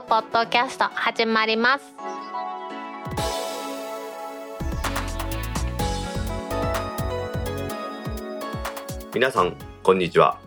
くポッドキャスト始まります。皆さんこんにちは。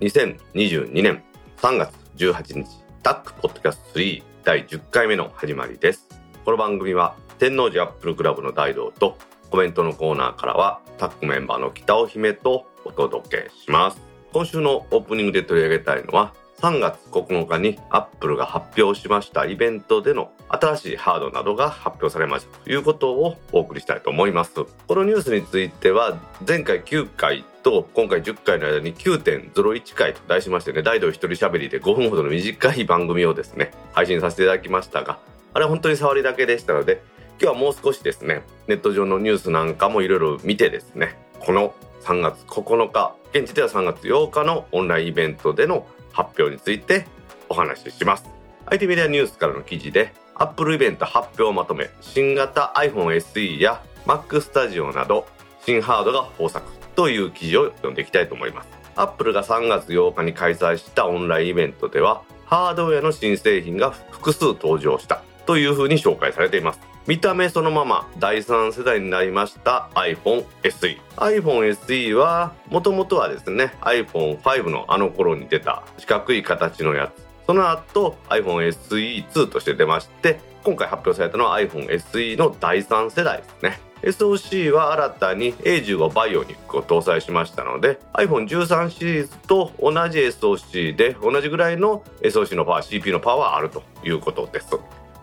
2022年3月18日タックポッドキャスト3第10回目の始まりです。この番組は天王寺アップルクラブの大道とコメントのコーナーからはタックメンバーの北尾姫とお届けします。今週のオープニングで取り上げたいのは3月9日にアップルが発表しましたイベントでの新しいハードなどが発表されましたということをお送りしたいと思います。このニュースについては前回9回と今回10回の間に9.01回と題しましてね大道一人喋りで5分ほどの短い番組をですね配信させていただきましたがあれは本当に触りだけでしたので今日はもう少しですねネット上のニュースなんかもいろいろ見てですねこの3月9日現地では3月8日のオンラインイベントでの発表についてお話しします。IT メディアニュースからの記事で Apple イベント発表をまとめ新型 iPhone SE や Mac Studio など新ハードが豊作という記事を読んでいきたいと思います。Apple が3月8日に開催したオンラインイベントではハードウェアの新製品が複数登場したというふうに紹介されています。見た目そのまま第3世代になりました iPhone SE iPhone SE はもともとはですね iPhone5 のあの頃に出た四角い形のやつ。その後 iPhone SE2 として出まして今回発表されたのは iPhone SE の第3世代ですね。SOC は新たに A15 バイオニックを搭載しましたので iPhone13 シリーズと同じ SOC で同じぐらいの SOC のパワー CPU のパワーあるということです。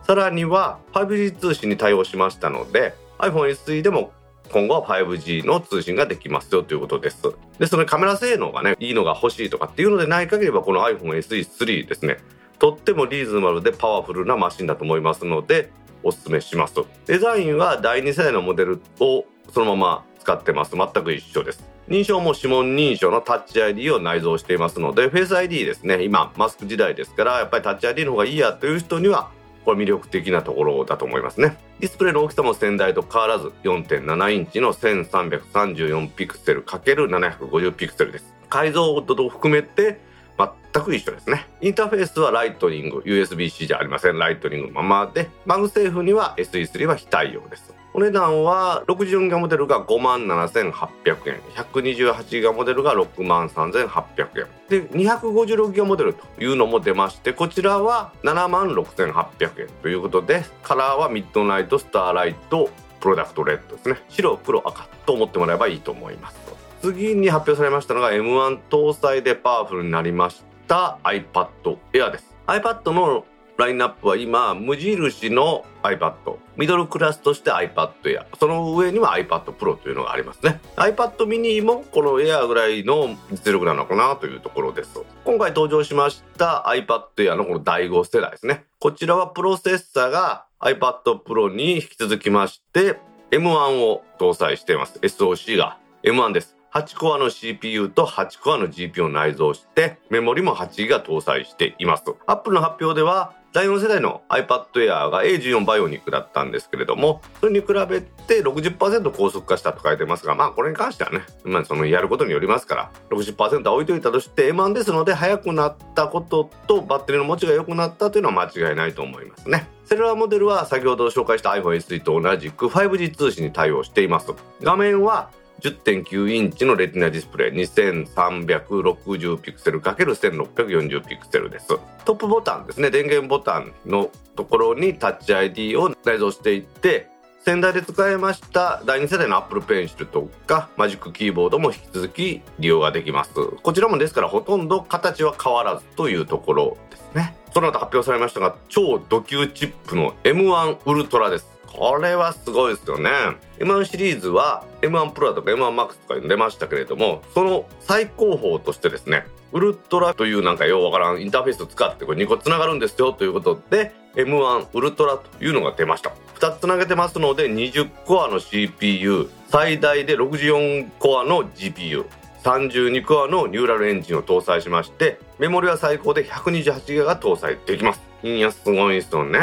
さらには 5G 通信に対応しましたので iPhone SE でも今後は 5G の通信ができますよということです。で、そのカメラ性能がね、いいのが欲しいとかっていうのでない限りは、この iPhone SE3 ですね、とってもリーズナブルでパワフルなマシンだと思いますので、おすすめします。デザインは第2世代のモデルをそのまま使ってます。全く一緒です。認証も指紋認証のタッチ ID を内蔵していますので、フェイス ID ですね、今マスク時代ですから、やっぱりタッチ ID の方がいいやという人にはこれ魅力的なところだと思いますね。ディスプレイの大きさも先代と変わらず4.7インチの1334ピクセル ×750 ピクセルです。解像度と含めて全く一緒ですね。インターフェースはライトニング USB-C じゃありません。 Lightning のままで MagSafe には SE3 は非対応です。お値段は64ギガモデルが5万7800円。128ギガモデルが6万3800円。で256ギガモデルというのも出ましてこちらは7万6800円ということでカラーはミッドナイトスターライトプロダクトレッドですね。白黒赤と思ってもらえばいいと思います。次に発表されましたのが M1 搭載でパワフルになりました iPad Air です。iPad のラインナップは今無印の iPad ミドルクラスとして iPad Air その上には iPad Pro というのがありますね。iPad mini もこの Air ぐらいの実力なのかなというところです。今回登場しました iPad Air のこの第5世代ですね。こちらはプロセッサが iPad Pro に引き続きまして M1 を搭載しています。SoC が。M1 です。8コアの CPU と8コアの GPU を内蔵してメモリも8ギガ搭載しています。Apple の発表では第4世代の iPad Air が A14 バイオニックだったんですけれどもそれに比べて60%高速化したと書いてますがまあこれに関してはね、まあ、そのやることによりますから60%は置いといたとして M1 ですので速くなったこととバッテリーの持ちが良くなったというのは間違いないと思いますね。セルラーモデルは先ほど紹介した iPhone SE と同じく 5G 通信に対応しています。画面は10.9インチのレティナディスプレイ2360ピクセル ×1640 ピクセルです。トップボタンですね。電源ボタンのところにタッチ ID を内蔵していって先代で使いました第2世代の Apple Pencil とかマジックキーボードも引き続き利用ができます。こちらもですからほとんど形は変わらずというところですね。その後発表されましたが超ド級チップの M1 ウルトラです。これはすごいですよね。M1 シリーズは M1 プロとか M1MAX とかに出ましたけれどもその最高峰としてですねウルトラというなんかようわからんインターフェースを使ってこれ2個つながるんですよということで M1 ウルトラというのが出ました。2つつなげてますので20コアの CPU 最大で64コアの GPU 32コアのニューラルエンジンを搭載しましてメモリは最高で128ギガが搭載できます。いやすごいですよね。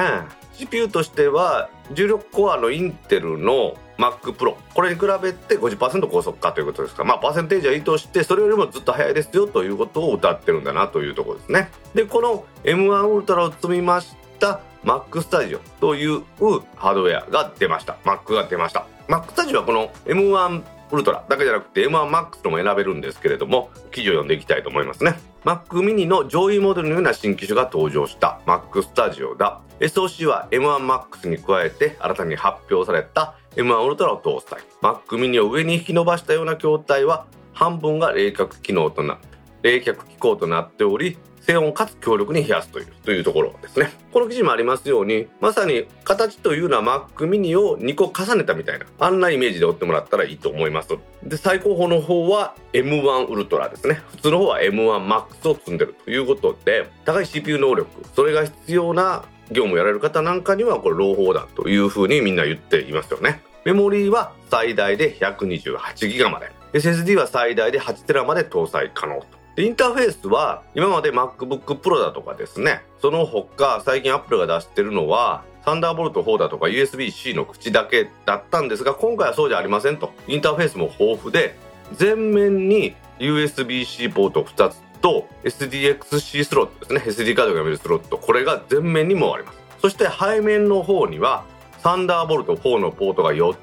CPU としては16コアのインテルの Mac Pro これに比べて50%高速化ということですから。まあパーセンテージはいいとしてそれよりもずっと速いですよということを歌ってるんだなというところですね。でこの M1 ウルトラを積みました Mac Studio というハードウェアが出ました。Mac が出ました。Mac Studio はこの M1 ウルトラだけじゃなくて M1MAX とも選べるんですけれども記事を読んでいきたいと思いますね。Mac mini の上位モデルのような新機種が登場した。Mac Studio だ。SOC は M1MAX に加えて新たに発表された M1 Ultra を搭載。Mac mini を上に引き伸ばしたような筐体は半分が冷却機能とな冷却機構となっており低温かつ強力に冷やすというというところですね。この記事もありますようにまさに形というのは Mac mini を2個重ねたみたいなあんなイメージで追ってもらったらいいと思います。で最高峰の方は M1 ウルトラですね。普通の方は M1MAX を積んでる。ということで高い CPU 能力それが必要な業務をやられる方なんかにはこれ朗報だというふうにみんな言っていますよね。メモリーは最大で 128GB まで。SSD は最大で 8TB まで搭載可能と。インターフェースは今まで MacBook Pro だとかですねその他最近 Apple が出してるのはサンダーボルト4だとか USB-C の口だけだったんですが今回はそうじゃありませんと。インターフェースも豊富で前面に USB-C ポート2つと SDXC スロットですね。SD カードが読めるスロット。これが前面にもあります。そして背面の方にはサンダーボルト4のポートが4つ。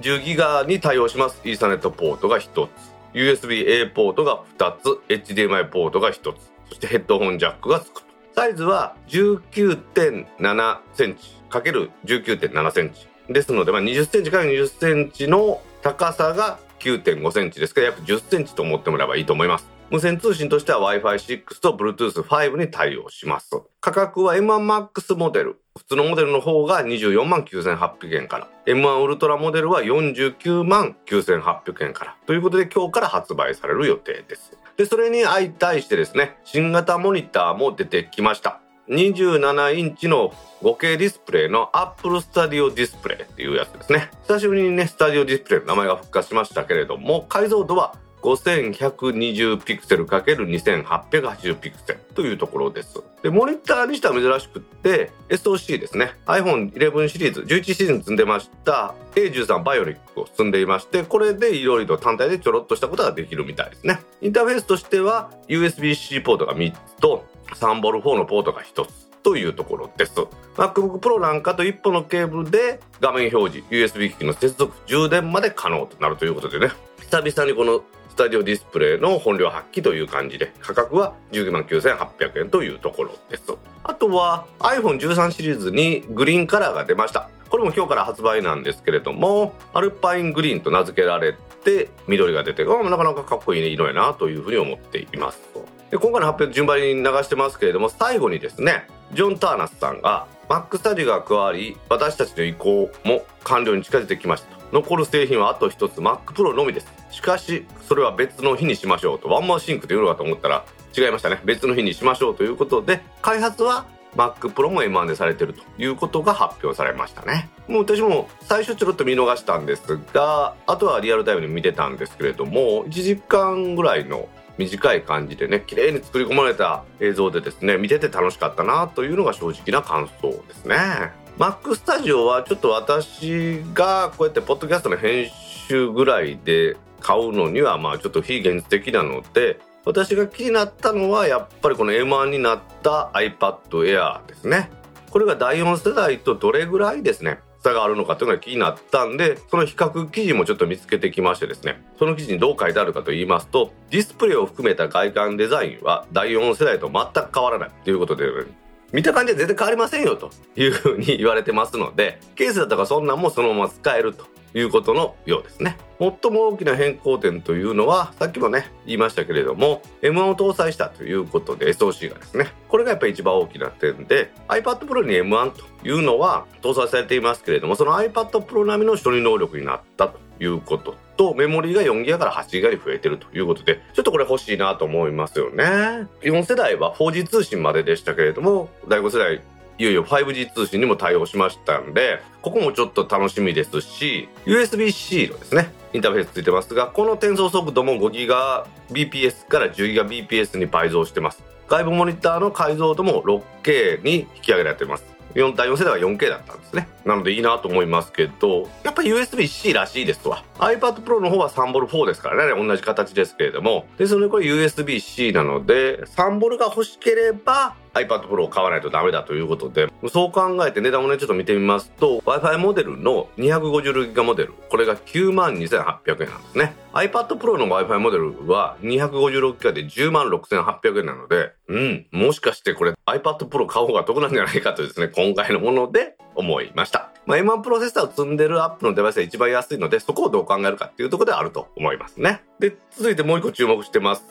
10ギガに対応します。イーサネットポートが1つ。USB-A ポートが2つ HDMI ポートが1つそしてヘッドホンジャックがつくサイズは19.7センチ ×19.7 センチ。ですので、まあ、20センチ ×20 センチの高さが9.5センチですから約10センチと思ってもらえばいいと思います。無線通信としては Wi-Fi6 と Bluetooth5 に対応します。価格は M1MAX モデル。普通のモデルの方が24万9800円から。M1 ウルトラモデルは49万9800円から。ということで今日から発売される予定です。でそれに相対してですね新型モニターも出てきました。27インチの 5K ディスプレイの Apple Studio Display っていうやつですね。久しぶりにねスタジオディスプレイの名前が復活しましたけれども解像度は5120ピクセル ×2880 ピクセルというところです。で、モニターにしては珍しくって、SOC ですね。iPhone11 シリーズ、11シリーズ積んでました A13 バイオニックを積んでいまして、これでいろいろ単体でちょろっとしたことができるみたいですね。インターフェースとしては USB-C ポートが3つと 3V4 のポートが1つ。というところです MacBook Pro なんかと一本のケーブルで画面表示 USB 機器の接続充電まで可能となるということでね久々にこのタジオディスプレイの本領発揮という感じで価格は19万9800円というところです。あとは iPhone13 シリーズにグリーンカラーが出ました。これも今日から発売なんですけれどもアルパイングリーンと名付けられて緑が出てなかなかかっこいい色やなというふうに思っています。で今回の発表順番に流してますけれども最後にですねジョン・ターナスさんが Mac スタジオが加わり私たちの移行も完了に近づいてきました。残る製品はあと一つ Mac Pro のみです。しかしそれは別の日にしましょうと。ワンマンシンクというのかと思ったら違いましたね。別の日にしましょうということで開発は Mac Pro も M1 でされてるということが発表されましたね。もう私も最初ちょろっと見逃したんですがあとはリアルタイムで見てたんですけれども1時間ぐらいの短い感じでね綺麗に作り込まれた映像でですね見てて楽しかったなというのが正直な感想ですね。Mac スタジオはちょっと私がこうやってポッドキャストの編集ぐらいで買うのにはまあちょっと非現実的なので私が気になったのはやっぱりこの M1 になった iPad Air ですね。これが第4世代とどれぐらいですね。差があるのかというのが気になったんでその比較記事もちょっと見つけてきましてですね。その記事にどう書いてあるかと言いますとディスプレイを含めた外観デザインは第4世代と全く変わらないということで見た感じは全然変わりませんよというふうに言われてますのでケースだとかそんなんもそのまま使えるということのようですね。最も大きな変更点というのはさっきもね言いましたけれども M1 を搭載したということで SOC がですねこれがやっぱり一番大きな点で iPad Pro に M1 というのは搭載されていますけれどもその iPad Pro 並みの処理能力になったと。いうこととメモリが4ギガから8ギガに増えてるということでちょっとこれ欲しいなと思いますよね。4世代は 4G 通信まででしたけれども第5世代いよいよ 5G 通信にも対応しましたんでここもちょっと楽しみですし USB-C のですねインターフェースついてますがこの転送速度も 5GBps から 10GBps に倍増してます。外部モニターの解像度も 6K に引き上げられています。4対4世代は 4K だったんですね。なのでいいなと思いますけどやっぱ USB-C らしいですわ。iPad Pro の方は 3V4 ですからね。同じ形ですけれども。ですのでこれ USB-C なので 3V が欲しければ iPad Pro を買わないとダメだということでそう考えて値段をねちょっと見てみますと Wi-Fi モデルの 256GB モデルこれが92,800円なんですね iPad Pro の Wi-Fi モデルは 256GB で106,800円なのでうんもしかしてこれ iPad Pro 買う方が得なんじゃないかとですね今回のもので思いましたまあ、M1 プロセッサーを積んでるアップのデバイスが一番安いので、そこをどう考えるかっていうところであると思いますね。で、続いてもう一個注目してます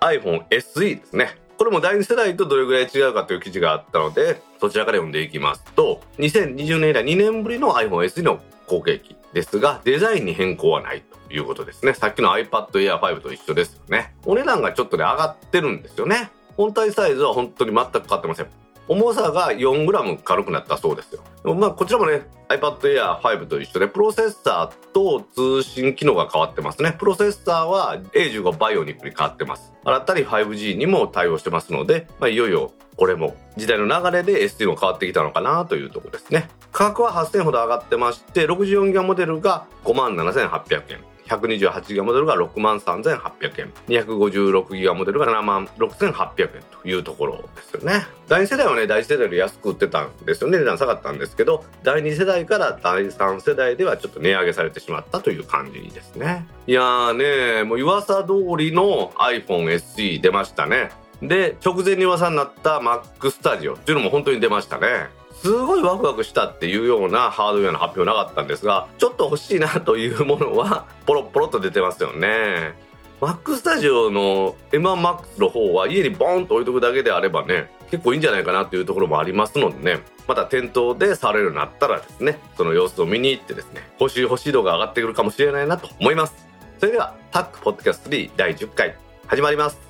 iPhone SE ですね。これも第2世代とどれぐらい違うかという記事があったので、そちらから読んでいきますと、2020年以来2年ぶりの iPhone SE の後継機ですが、デザインに変更はないということですね。さっきの iPad Air 5と一緒ですよね。お値段がちょっとね、上がってるんですよね。本体サイズは本当に全く変わってません。重さが 4g 軽くなったそうですよ。まあ、こちらもね、iPad Air 5と一緒で、プロセッサーと通信機能が変わってますね。プロセッサーは A15 バイオニックに変わってます。新たに 5G にも対応してますので、まあ、いよいよこれも時代の流れで SD も変わってきたのかなというところですね。価格は8000ほど上がってまして、64ギガモデルが57,800円。128ギガモデルが6万3800円。256ギガモデルが7万6800円というところですよね。第2世代はね第1世代より安く売ってたんですよね。値段下がったんですけど第2世代から第3世代ではちょっと値上げされてしまったという感じですね。いやーねもう噂通りの iPhone SE 出ましたね。で直前に噂になった Mac Studio っていうのも本当に出ましたね。すごいワクワクしたっていうようなハードウェアの発表なかったんですがちょっと欲しいなというものはポロポロと出てますよね。Mac スタジオの M1MAX の方は家にボーンと置いとくだけであればね結構いいんじゃないかなっていうところもありますのでね。また店頭で触れるようになったらですねその様子を見に行ってですね欲しい欲しい度が上がってくるかもしれないなと思います。それではタックポッドキャスト3第10回始まります。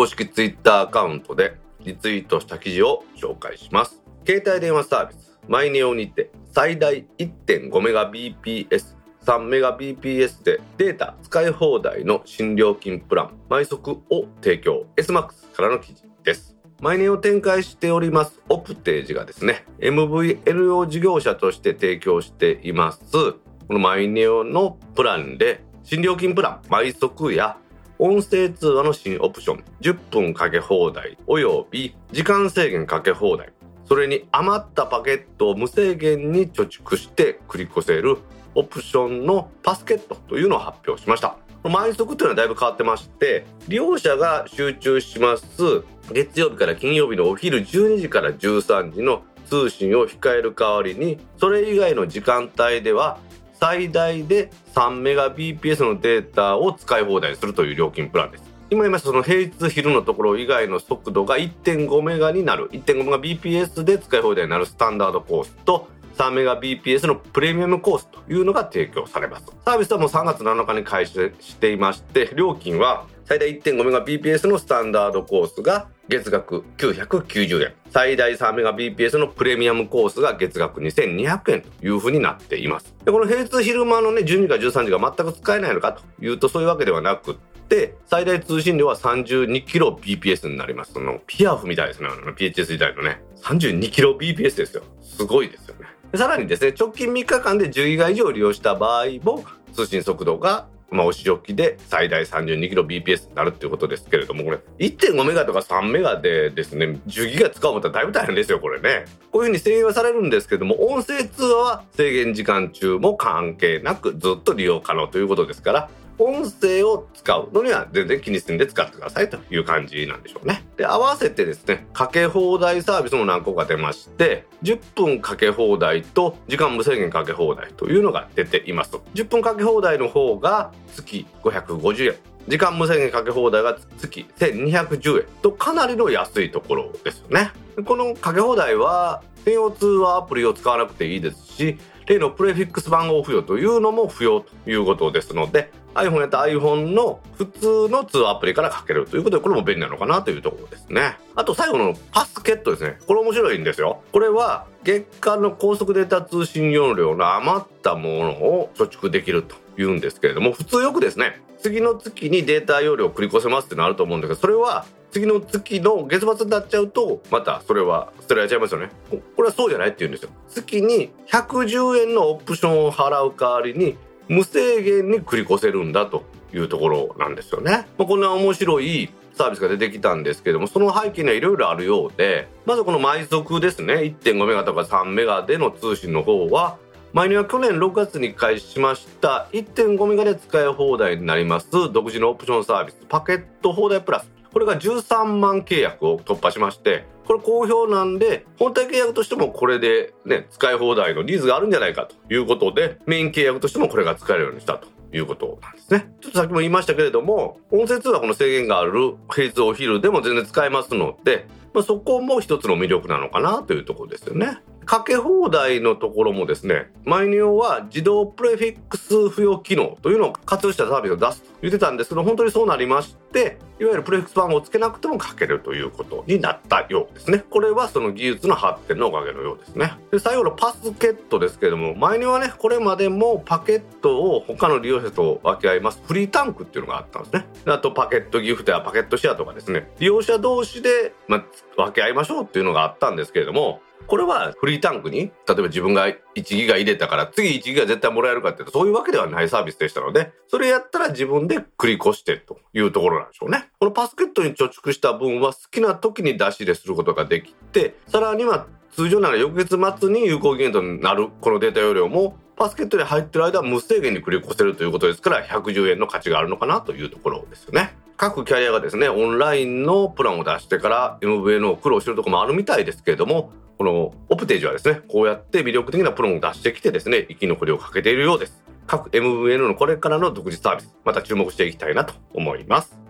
公式ツイッターアカウントでリツイートした記事を紹介します。携帯電話サービス、マイネオにて最大1.5メガ BPS、3メガ BPS でデータ使い放題の新料金プラン、毎速を提供、SMAX からの記事です。マイネを展開しておりますオプテージがですね、MVLO 事業者として提供しています、このマイネオのプランで、新料金プラン、毎速や音声通話の新オプション。10分かけ放題。および時間制限かけ放題。それに余ったパケットを無制限に貯蓄して繰り越せるオプションのパスケットというのを発表しました。毎速というのはだいぶ変わってまして利用者が集中します。月曜日から金曜日のお昼12時から13時の通信を控える代わりにそれ以外の時間帯では最大で 3Mbps のデータを使い放題するという料金プランです。今言いましたその平日昼のところ以外の速度が1.5メガになる。1.5メガ BPS で使い放題になるスタンダードコースと3メガ BPS のプレミアムコースというのが提供されます。サービスはもう3月7日に開始していまして料金は最大1.5メガ BPS のスタンダードコースが月額990円。最大3メガ BPS のプレミアムコースが月額2200円というふうになっています。でこの平日昼間のね12から13時が全く使えないのかというとそういうわけではなくって最大通信量は 32kbps になります。そのピアフみたいですね。PHS 時代のね。32kbps ですよ。すごいですよね。さらにですね直近3日間で10ギガ以上利用した場合も通信速度がまあ、押し置きで最大 32kbps になるっていうことですけれども、これ1.5メガとか3メガでですね、10ギガ使うことはだいぶ大変ですよ、これね。こういうふうに制限はされるんですけれども、音声通話は制限時間中も関係なくずっと利用可能ということですから、音声を使うのには全然気にせんで使ってくださいという感じなんでしょうね。で、合わせてですね、かけ放題サービスも何個か出まして、10分かけ放題と時間無制限かけ放題というのが出ています。10分かけ放題の方が月550円。時間無制限かけ放題が月1210円とかなりの安いところですよねこのかけ放題は専用通話アプリを使わなくていいですし例のプレフィックス番号付与というのも不要ということですので iPhone やった iPhone の普通の通話アプリからかけるということでこれも便利なのかなというところですね。あと最後のパスケットですね。これ面白いんですよ。これは月間の高速データ通信容量の余ったものを貯蓄できるというんですけれども普通よくですね次の月にデータ容量を繰り越せますってのあると思うんだけどそれは次の月の月末になっちゃうとまたそれは捨てられちゃいますよね。これはそうじゃないって言うんですよ。月に110円のオプションを払う代わりに無制限に繰り越せるんだというところなんですよね、まあ、こんな面白いサービスが出てきたんですけどもその背景にはいろいろあるようでまずこの毎速ですね。1.5メガとか3メガでの通信の方は前には去年6月に開始しました。1.5メガで使い放題になります。独自のオプションサービスパケット放題プラス。これが13万契約を突破しましてこれ好評なんで本体契約としてもこれでね使い放題のニーズがあるんじゃないかということでメイン契約としてもこれが使えるようにしたということなんですね。ちょっとさっきも言いましたけれども、音声通話この制限がある平日お昼でも全然使えますので、まあ、そこも一つの魅力なのかなというところですよね。かけ放題のところもですね、マイニオは自動プレフィックス付与機能というのを活用したサービスを出すと言ってたんですけど、本当にそうなりまして、いわゆるプレフィックス番号をつけなくてもかけるということになったようですね。これはその技術の発展のおかげのようですね。で、最後のパスケットですけれども、マイニオはね、これまでもパケットを他の利用者と分け合いますフリータンクっていうのがあったんですね。あとパケットギフトやパケットシェアとかですね、利用者同士で、ま、分け合いましょうっていうのがあったんですけれども、これはフリータンクに例えば自分が1ギガ入れたから次1ギガ絶対もらえるかっていうとそういうわけではないサービスでしたのでそれやったら自分で繰り越してというところなんでしょうねこのパスケットに貯蓄した分は好きな時に出し入れすることができてさらには通常なら翌月末に有効期限となるこのデータ容量もパスケットに入ってる間は無制限に繰り越せるということですから110円の価値があるのかなというところですよね。各キャリアがですねオンラインのプランを出してから MVN を苦労してるとこもあるみたいですけれどもこのオプテージはですねこうやって魅力的なプランを出してきてですね生き残りをかけているようです。各 MVN のこれからの独自サービスまた注目していきたいなと思います。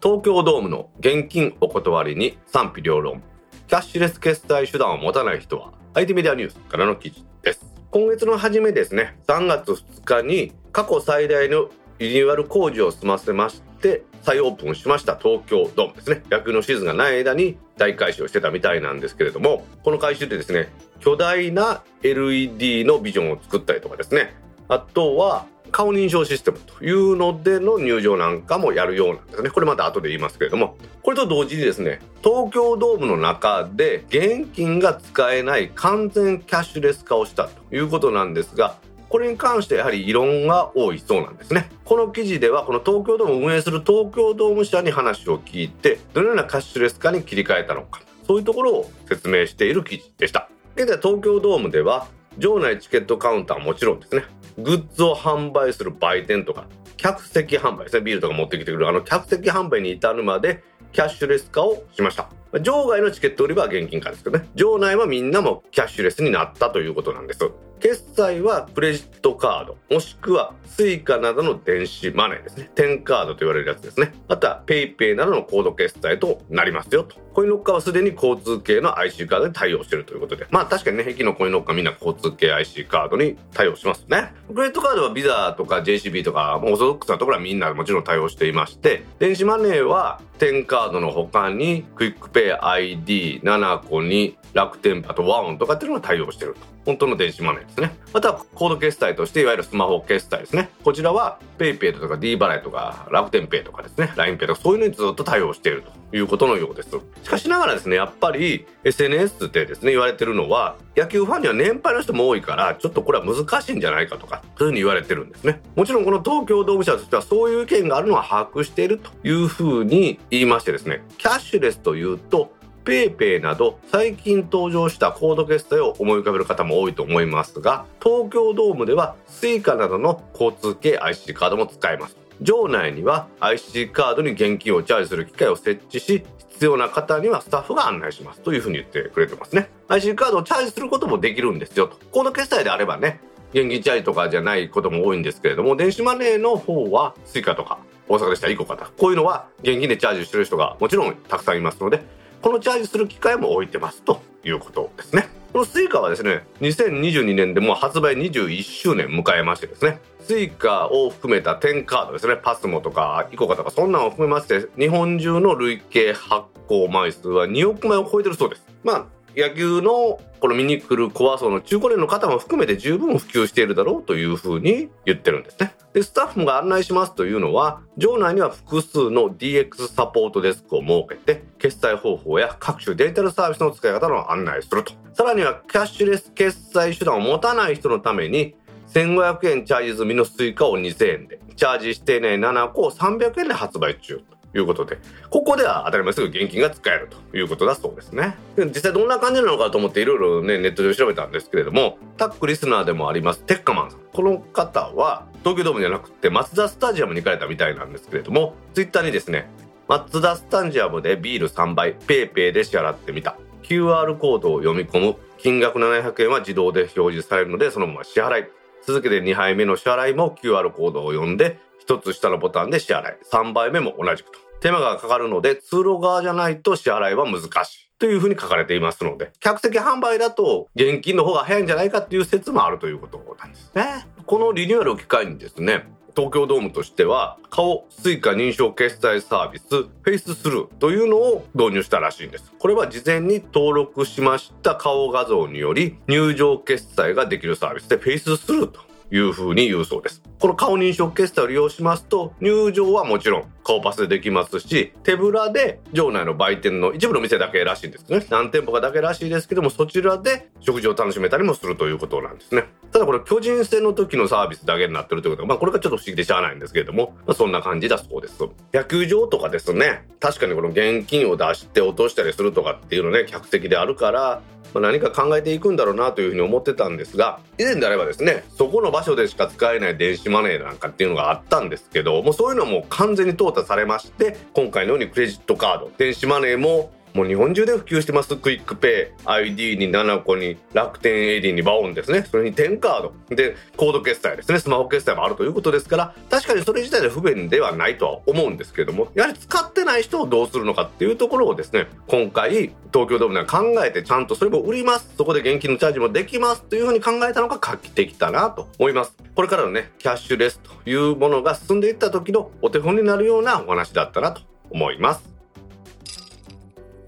東京ドームの現金お断りに賛否両論。キャッシュレス決済手段を持たない人は IT メディアニュースからの記事です。今月の初めですね3月2日に過去最大のリニューアル工事を済ませまして再オープンしました東京ドームですね。野球のシーズンがない間に大改修をしてたみたいなんですけれどもこの改修でですね巨大な LED のビジョンを作ったりとかですね。あとは顔認証システムというのでの入場なんかもやるようなんですね。これまた後で言いますけれども。これと同時にですね東京ドームの中で現金が使えない完全キャッシュレス化をしたということなんですがこれに関してやはり異論が多いそうなんですね。この記事ではこの東京ドームを運営する東京ドーム社に話を聞いてどのようなキャッシュレス化に切り替えたのかそういうところを説明している記事でした。現在東京ドームでは場内チケットカウンターはもちろんですねグッズを販売する売店とか客席販売ですねビールとか持ってきてくれるあの客席販売に至るまでキャッシュレス化をしました。場外のチケット売り場は現金化ですけどね。場内はみんなもキャッシュレスになったということなんです。決済はクレジットカードもしくは Suica などの電子マネーですね。10カードと言われるやつですね。また PayPay などのコード決済となりますよと。コインロッカーはすでに交通系の IC カードに対応しているということで。まあ確かにね駅のコインロッカーみんな交通系 IC カードに対応しますね。クレジットカードはビザとか JCB とかオーソドックスなところはみんなもちろん対応していまして。電子マネーは10カードの他にクイックペ ID7 個に楽天あとワオンとかっていうのが対応してると本当の電子マネーですね。またはコード決済としていわゆるスマホ決済ですね。こちらは PayPay とか D 払いとか楽天ペイとかですね、LINEPay とかそういうのにずっと対応しているということのようです。しかしながらですね、やっぱり SNS ってですね、言われてるのは野球ファンには年配の人も多いからちょっとこれは難しいんじゃないかとかそういうふうに言われてるんですね。もちろんこの東京ドーム社としてはそういう意見があるのは把握しているというふうに言いましてですね、キャッシュレスというと PayPay など最近登場したコード決済を思い浮かべる方も多いと思いますが東京ドームでは Suica などの交通系 IC カードも使えます。場内には IC カードに現金をチャージする機械を設置し必要な方にはスタッフが案内します。というふうに言ってくれてますね。IC カードをチャージすることもできるんですよと。コード決済であればね現金チャージとかじゃないことも多いんですけれども電子マネーの方は Suica とか大阪でしたら行こうかこういうのは現金でチャージしてる人がもちろんたくさんいますのでこのチャージする機械も置いてますということですね。この suica はですね2022年でもう発売21周年迎えましてですね suica を含めた10カードですね PASMO とか icoca とかそんなのを含めまして日本中の累計発行枚数は2億枚を超えてるそうです。まあ野球のこの見に来る怖そうの中古年の方も含めて十分普及しているだろうというふうに言ってるんですね。で、スタッフが案内しますというのは、場内には複数の DX サポートデスクを設けて、決済方法や各種デジタルサービスの使い方の案内すると。さらにはキャッシュレス決済手段を持たない人のために、1500円チャージ済みの Suica を2000円で、チャージしてね7個を300円で発売中。いうことで、ここでは当たり前すぐ現金が使えるということだそうですね。実際どんな感じなのかと思っていろいろね、ネットで調べたんですけれども、タックリスナーでもあります、テッカマンさん。この方は、東京ドームじゃなくて、マツダスタジアムに行かれたみたいなんですけれども、ツイッターにですね、マツダスタジアムでビール3杯、 PayPay で支払ってみた。QR コードを読み込む。金額700円は自動で表示されるので、そのまま支払い。続けて2杯目の支払いも QR コードを読んで、1つ下のボタンで支払い。3杯目も同じくと。手間がかかるので、通路側じゃないと支払いは難しい。というふうに書かれていますので、客席販売だと現金の方が早いんじゃないかっていう説もあるということなんですね。このリニューアルを機会にですね、東京ドームとしては顔スイカ認証決済サービス facethru というのを導入したらしいんですこれは事前に登録しました顔画像により入場決済ができるサービスで facethru というふうに言うそうです。この顔認証決済を利用しますと、入場はもちろん顔パスでできますし、手ぶらで場内の売店の一部の店だけらしいんですね。何店舗かだけらしいですけども、そちらで食事を楽しめたりもするということなんですね。ただこれ巨人戦の時のサービスだけになってるということは、まあこれがちょっと不思議でしゃあないんですけれども、まあ、そんな感じだそうです。野球場とかですね、確かにこの現金を出して落としたりするとかっていうのね、客席であるから、ま何か考えていくんだろうなというふうに思ってたんですが以前であればですねそこの場所でしか使えない電子マネーなんかっていうのがあったんですけどもうそういうのも完全に淘汰されまして今回のようにクレジットカード電子マネーももう日本中で普及してます。 QUICPay iD に nanaco に楽天 Edy に WAON ですね。それに10カード。でコード決済ですね。スマホ決済もあるということですから確かにそれ自体で不便ではないとは思うんですけどもやはり使ってない人をどうするのかっていうところをですね今回東京ドームでは考えてちゃんとそれも売ります。そこで現金のチャージもできますというふうに考えたのが画期的だなと思います。これからのねキャッシュレスというものが進んでいった時のお手本になるようなお話だったなと思います。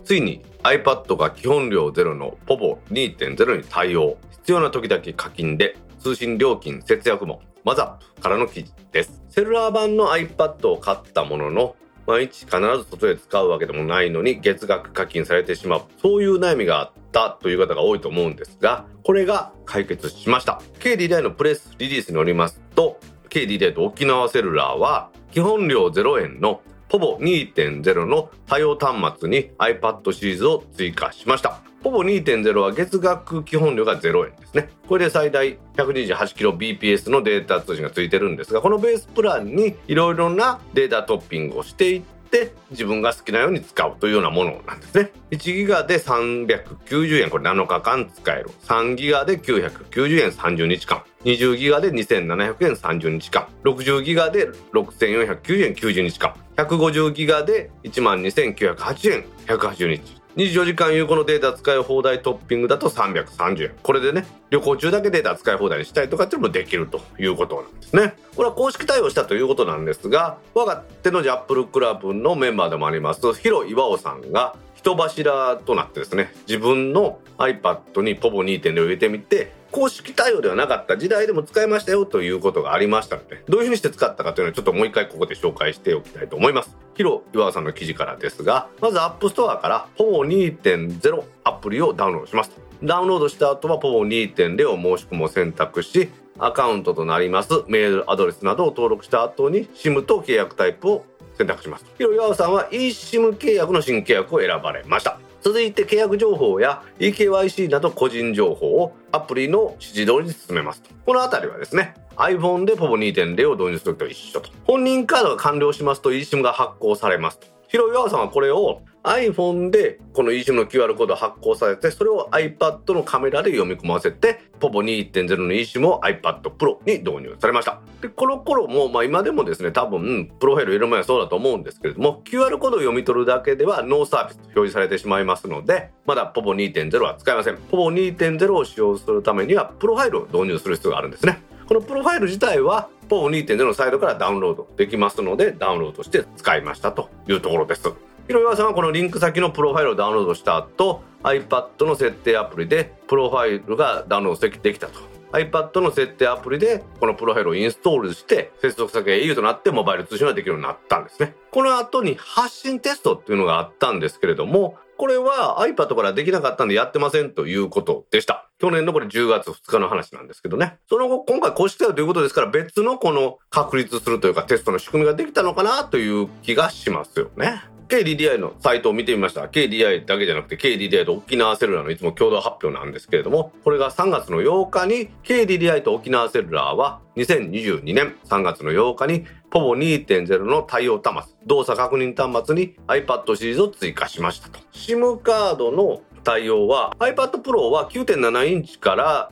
ついに iPad が基本料ゼロの POVO2.0 に対応。必要な時だけ課金で通信料金節約も。マザップからの記事です。セルラー版の iPad を買ったものの毎日必ず外で使うわけでもないのに月額課金されてしまう。そういう悩みがあったという方が多いと思うんですがこれが解決しました。KDDI のプレスリリースによりますと KDDI と沖縄セルラーは基本料0円のポボ2.0の対応端末に iPad シリーズを追加しました。ポボ2.0は月額基本料が0円ですね。これで最大 128kbps のデータ通信がついてるんですが、このベースプランにいろいろなデータトッピングをしていってって自分が好きなように使うというようなものなんですね。1ギガで390円、これ7日間使える。3ギガで990円30日間。20ギガで2700円30日間。60ギガで6490円90日間。150ギガで12908円180日。24時間有効のデータ使い放題トッピングだと330円。これでね、旅行中だけデータ使い放題にしたいとかっていうのもできるということなんですね。これは公式対応したということなんですが、我が手のジャップルクラブのメンバーでもあります、ヒロ岩尾さんが人柱となってですね、自分の iPad に POVO2.0 を入れてみて、公式対応ではなかった時代でも使いましたよということがありましたので、どういうふうにして使ったかというのはちょっともう一回ここで紹介しておきたいと思います。ヒロ岩さんの記事からですが、まず App Store から POVO2.0 アプリをダウンロードします。ダウンロードした後は POVO2.0 を申し込むを選択し、アカウントとなりますメールアドレスなどを登録した後に SIM と契約タイプを選択します。ヒロ岩さんは eSIM 契約の新契約を選ばれました。続いて契約情報や EKYC など個人情報をアプリの指示通りに進めますと。この辺りはですね、iPhone で POV2.0 を導入するときと一緒と。本人カードが完了しますと eSIM が発行されますと。広岩さんはこれを iPhone でこの eSIM の QR コードを発行されてそれを iPad のカメラで読み込ませて POVO2.0 の eSIM を iPad Pro に導入されました。でこの頃も、まあ、今でもですね多分プロファイル入れる前はそうだと思うんですけれども QR コードを読み取るだけではノーサービスと表示されてしまいますのでまだ POVO2.0 は使えません。POVO2.0 を使用するためにはプロファイルを導入する必要があるんですね。このプロファイル自体は POVO2.0 のサイトからダウンロードできますのでダウンロードして使いましたというところです。ひろやさんはこのリンク先のプロファイルをダウンロードした後 iPad の設定アプリでプロファイルがダウンロードできたと iPad の設定アプリでこのプロファイルをインストールして接続先が au となってモバイル通信ができるようになったんですねこの後に発信テストっていうのがあったんですけれどもこれは iPad からできなかったんでやってませんということでした。去年のこれ10月2日の話なんですけどね。その後、今回公式対応ということですから別のこの確立するというかテストの仕組みができたのかなという気がしますよね。KDDI のサイトを見てみました。KDDI だけじゃなくて KDDI と沖縄セルラーのいつも共同発表なんですけれども、これが3月の8日に KDDI と沖縄セルラーは2022年3月の8日に POVO2.0 の対応端末、動作確認端末に iPad シリーズを追加しましたと。SIM カードの対応は iPad Pro は9.7インチから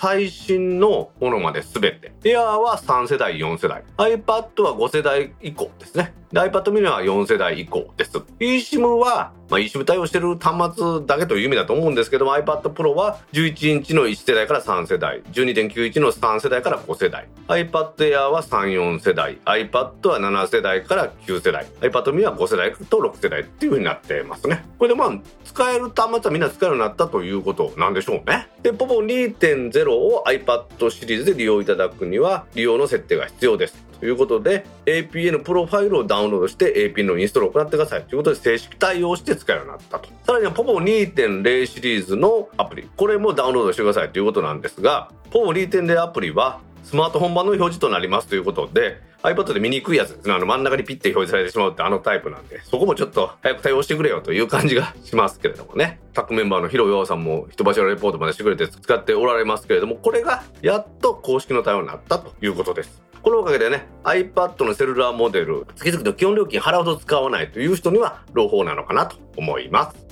最新のものまで全て。Air は3世代4世代。iPad は5世代以降ですね。iPad mini は4世代以降です。eSIM はまあ、eSIM 対応してる端末だけという意味だと思うんですけども iPad Pro は11インチの1世代から3世代。12.91の3世代から5世代。iPad Air は34世代。iPad は7世代から9世代。iPad mini は5世代と6世代っていう風になってますね。これでまあ使える端末はみんな使えるようになったということなんでしょうね。で Pro を iPad シリーズで利用いただくには利用の設定が必要です。ということで APN プロファイルをダウンロードして APN のインストールを行ってください。ということで正式対応して使えるようになったと。さらには POPO2.0 シリーズのアプリ。これもダウンロードしてくださいということなんですが POPO2.0 アプリはスマートフォン版の表示となりますということで iPad で見にくいやつですね。あの真ん中にピッて表示されてしまうってあのタイプなんで、そこもちょっと早く対応してくれよという感じがしますけれどもね。タックメンバーのヒロヨさんも人柱レポートまでしてくれて使っておられますけれども、これがやっと公式の対応になったということです。このおかげでね、iPad のセルラーモデル、月々の基本料金払うほど使わないという人には朗報なのかなと思います。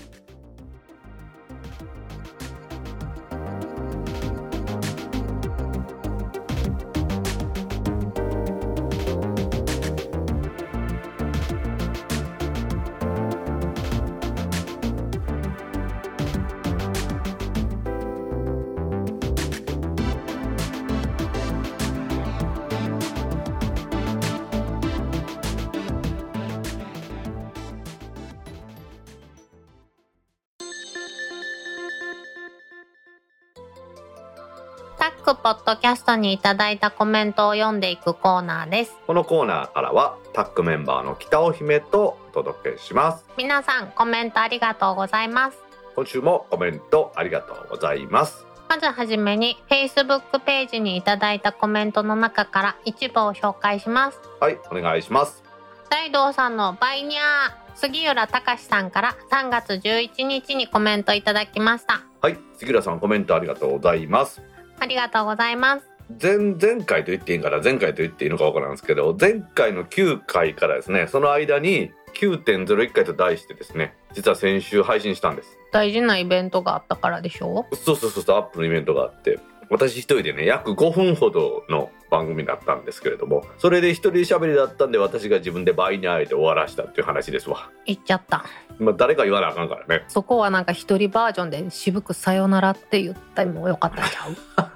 ドキャストにいただいたコメントを読んでいくコーナーです。このコーナーからはタックメンバーの北尾姫とお届けします。皆さんコメントありがとうございます。今週もコメントありがとうございます。まずはじめに Facebook ページにいただいたコメントの中から一部を紹介します。はい、お願いします。大道さんのバイニャー杉浦隆さんから3月11日にコメントいただきました。はい、杉浦さんコメントありがとうございます。ありがとうございます。前々回と言っていいんかな？前回と言っていいのかわからんですけど前回の9回からですねその間に9.01回と題してですね実は先週配信したんです。大事なイベントがあったからでしょ？そうそうそうそうアップのイベントがあって私一人でね約5分ほどの番組だったんですけれどもそれで一人喋りだったんで私が自分で倍にあえて終わらしたっていう話ですわ。言っちゃった。まあ誰か言わなあかんからね。そこはなんか一人バージョンで渋くさよならって言ったりもよかったんちゃう？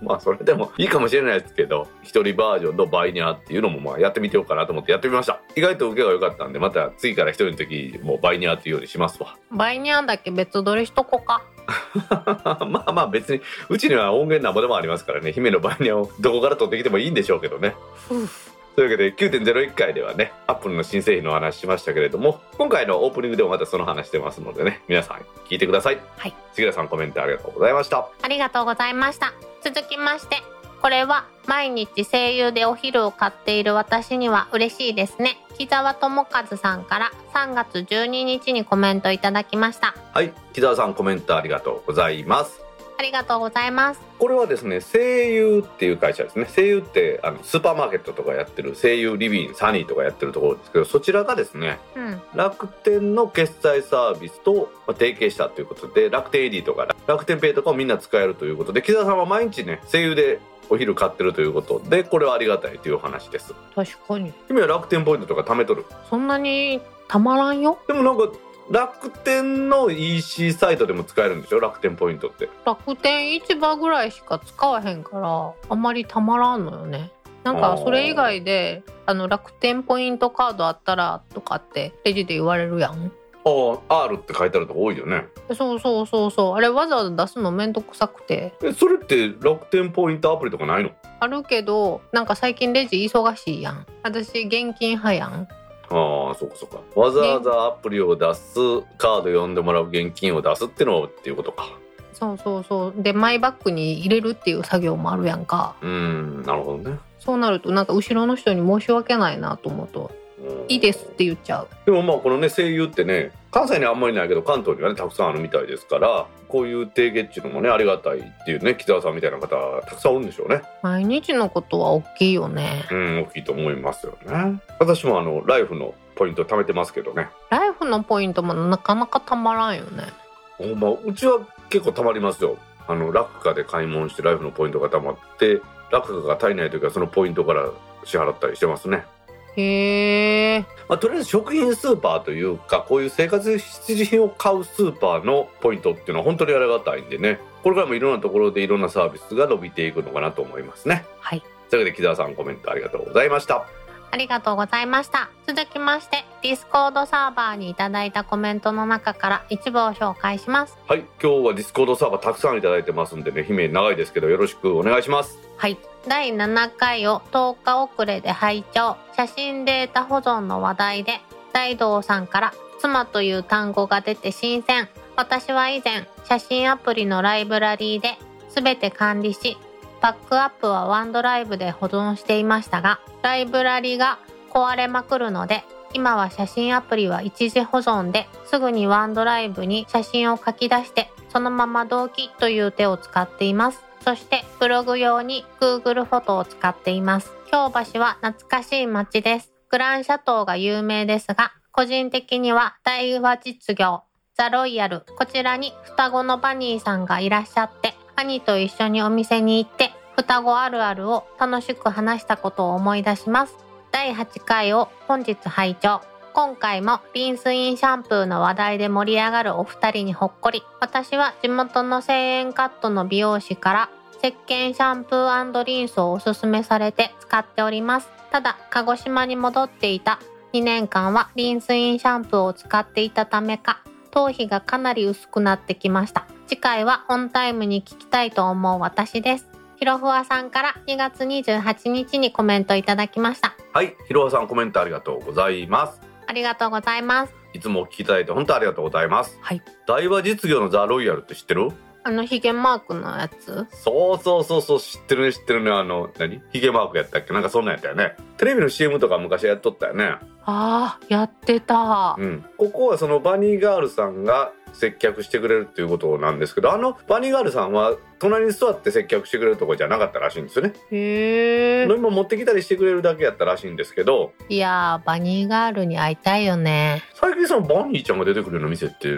まあそれでもいいかもしれないですけど一人バージョンのバイニャーっていうのもまあやってみてようかなと思ってやってみました。意外と受けが良かったんでまた次から一人の時もうバイニャーっていうようにしますわ。バイニャーだけ？別撮りしとこか。まあまあ別にうちには音源なんぼでもありますからね。姫のバイニをどこから取ってきてもいいんでしょうけどね。というわけで9.01回ではねアップルの新製品のお話ししましたけれども今回のオープニングでもまたその話してますのでね皆さん聞いてください。はい。杉浦さんコメントありがとうございました。ありがとうございました。続きまして、これは毎日声優でお昼を買っている私には嬉しいですね。木沢智和さんから3月12日にコメントいただきました。はい木澤さんコメントありがとうございますありがとうございますこれはですね声優っていう会社ですね声優ってあのスーパーマーケットとかやってる声優リビンサニーとかやってるところですけどそちらがですねうん楽天の決済サービスとまあ提携したということで楽天 AD とか楽天ペイとかをみんな使えるということで木澤さんは毎日ね声優でお昼買ってるということ。でこれはありがたいというお話です。確かに。君は楽天ポイントとか貯めとる？そんなにたまらんよ？でもなんか楽天の EC サイトでも使えるんでしょ？楽天ポイントって。楽天市場ぐらいしか使わへんからあんまりたまらんのよね。なんかそれ以外であの楽天ポイントカードあったらとかってレジで言われるやんああ R って書いてあるとこ多いよね。そうそうそうそう。あれわざわざ出すのめんどくさくて。えそれって楽天ポイントアプリとかないの？あるけどなんか最近レジ忙しいやん。私現金派やん。ああそうかそうか。わざわざアプリを出すカード読んでもらう現金を出すってのっていうことか。そうそうそう。でマイバッグに入れるっていう作業もあるやんか。うーんなるほどね。そうなるとなんか後ろの人に申し訳ないなと思うと。うんいいですって言っちゃう。でもまあこのね声優ってね関西にはあんまりないけど関東にはねたくさんあるみたいですからこういう提携っていうのもねありがたいっていうね北澤さんみたいな方たくさんおるんでしょうね。毎日のことは大きいよね。うん大きいと思いますよね。私もあのライフのポイント貯めてますけどね。ライフのポイントもなかなかたまらんよね。ほんまうちは結構貯まりますよ。あのラクカで買い物してライフのポイントが貯まってラクカが足りない時はそのポイントから支払ったりしてますねへえまあ、とりあえず食品スーパーというかこういう生活必需品を買うスーパーのポイントっていうのは本当にありがたいんでね。これからもいろんなところでいろんなサービスが伸びていくのかなと思いますね。はい。というわけで木澤さんコメントありがとうございました。ありがとうございました。続きましてディスコードサーバーにいただいたコメントの中から一部を紹介します。はい。今日はディスコードサーバーたくさんいただいてますんでね姫長いですけどよろしくお願いします。はい第7回を10日遅れで拝聴写真データ保存の話題で大道さんから妻という単語が出て新鮮。私は以前写真アプリのライブラリーで全て管理しバックアップはワンドライブで保存していましたがライブラリが壊れまくるので今は写真アプリは一時保存ですぐにワンドライブに写真を書き出してそのまま同期という手を使っています。そしてブログ用に Google フォトを使っています。京橋は懐かしい街です。グランシャトーが有名ですが個人的には大和実業ザ・ロイヤル。こちらに双子のバニーさんがいらっしゃって兄と一緒にお店に行って双子あるあるを楽しく話したことを思い出します。第8回を本日拝聴。今回もリンスインシャンプーの話題で盛り上がるお二人にほっこり。私は地元の1000円カットの美容師から石鹸シャンプーリンスをおすすめされて使っております。ただ鹿児島に戻っていた2年間はリンスインシャンプーを使っていたためか頭皮がかなり薄くなってきました。次回はオンタイムに聞きたいと思う私です。ひろふわさんから2月28日にコメントいただきました。はいひろはさんコメントありがとうございます。ありがとうございます。いつもお聞きいただいて本当ありがとうございます。はい。大和実業のザ・ロイヤルって知ってる？あのヒゲマークのやつ？そうそうそうそう知ってるね知ってるね。あの何？ヒゲマークやったっけ？なんかそんなんやったよねテレビの CM とか昔やっとったよね。あーやってた。うん。ここはそのバニーガールさんが接客してくれるっていうことなんですけどあのバニーガールさんは隣に座って接客してくれるとこじゃなかったらしいんですよね。へえ飲み物持ってきたりしてくれるだけやったらしいんですけど。いやーバニーガールに会いたいよね。最近そのバニーちゃんが出てくるような店って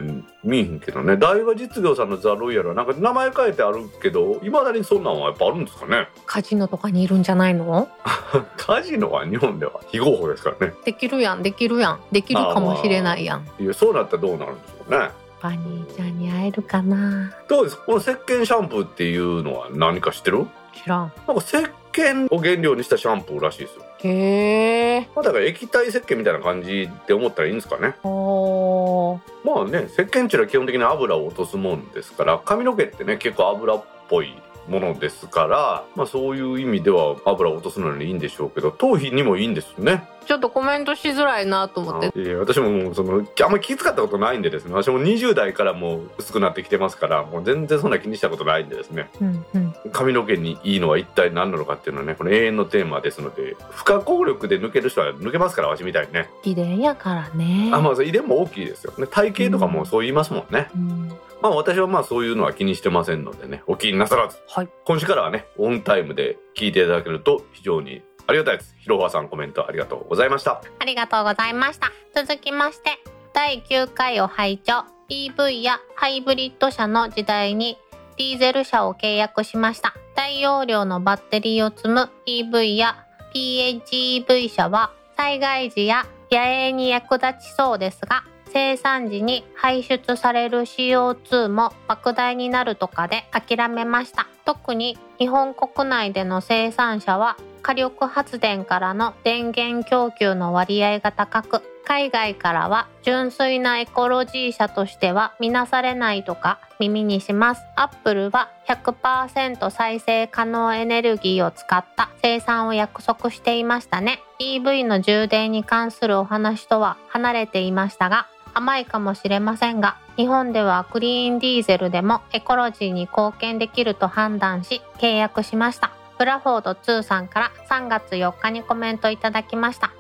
見えへんけどね。大和実業さんのザ・ロイヤルはなんか名前変えてあるけどいまだにそんなんはやっぱあるんですかね。カジノとかにいるんじゃないの？カジノ？は日本では非合法ですからね。できるやんできるやん。できるかもしれないやん。いやそうなったらどうなるんでしょうね。バニーちゃんに会えるかな。どうです？かこの石鹸シャンプーっていうのは何か知ってる？知らん。なんか石鹸を原料にしたシャンプーらしいですよ。へえ。まあだから液体石鹸みたいな感じって思ったらいいんですかね。まあね石鹸っていうのは基本的に油を落とすもんですから髪の毛ってね結構油っぽいものですから、まあ、そういう意味では油を落とすのにいいんでしょうけど頭皮にもいいんですよね。ちょっとコメントしづらいなと思って。いや私ももうそのあんまり気遣ったことないんでですね。私も20代からもう薄くなってきてますからもう全然そんな気にしたことないんでですね。うんうん。髪の毛にいいのは一体何なのかっていうのはねこの永遠のテーマですので不可抗力で抜ける人は抜けますからわしみたいにね。遺伝やからね。あまあ遺伝も大きいですよ。ね体型とかもそう言いますもんね、うん。まあ私はまあそういうのは気にしてませんのでねお気になさらず。はい。今週からはねオンタイムで聞いていただけると非常にありがたいですひろはさんコメントありがとうございましたありがとうございました。続きまして、第9回を拝聴 EV やハイブリッド車の時代にディーゼル車を契約しました。大容量のバッテリーを積む EV や PHEV 車は災害時や野営に役立ちそうですが、生産時に排出される CO2 も莫大になるとかで諦めました。特に日本国内での生産者は火力発電からの電源供給の割合が高く、海外からは純粋なエコロジー車としては見なされないとか耳にします。アップルは100%再生可能エネルギーを使った生産を約束していましたね。EV の充電に関するお話とは離れていましたが、甘いかもしれませんが、日本ではクリーンディーゼルでもエコロジーに貢献できると判断し契約しました。ブラフォード2さんから3月4日にコメントいただきました。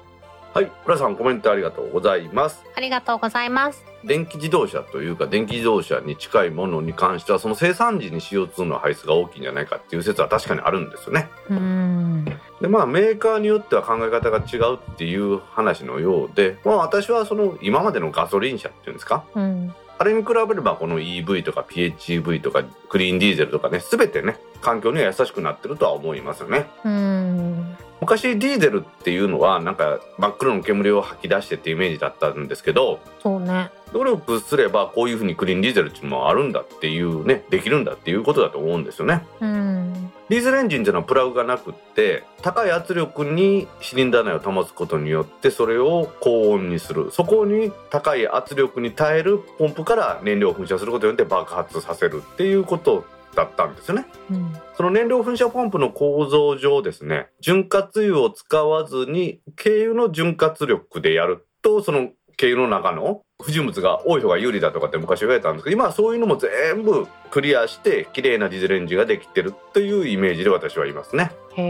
はい浦さんコメントありがとうございますありがとうございます。電気自動車というか電気自動車に近いものに関してはその生産時に CO2 の排出が大きいんじゃないかっていう説は確かにあるんですよねうーん。でまあメーカーによっては考え方が違うっていう話のようでまあ私はその今までのガソリン車っていうんですか？うん。あれに比べればこの EV とか PHEV とかクリーンディーゼルとかね全てね環境には優しくなってるとは思いますよねうん。昔ディーゼルっていうのはなんか真っ黒の煙を吐き出してっていうイメージだったんですけどそうね。努力すればこういうふうにクリーンディーゼルっていうのもあるんだっていうねできるんだっていうことだと思うんですよねうん。ディーゼルエンジンっていうのはプラグがなくって高い圧力にシリンダー内を保つことによってそれを高温にするそこに高い圧力に耐えるポンプから燃料を噴射することによって爆発させるっていうことだったんですよねうん。その燃料噴射ポンプの構造上ですね潤滑油を使わずに軽油の潤滑力でやるとその軽油の中の不純物が多い方が有利だとかって昔言われたんですけど今はそういうのも全部クリアして綺麗なディゼルエンジンができてるというイメージで私はいますねへ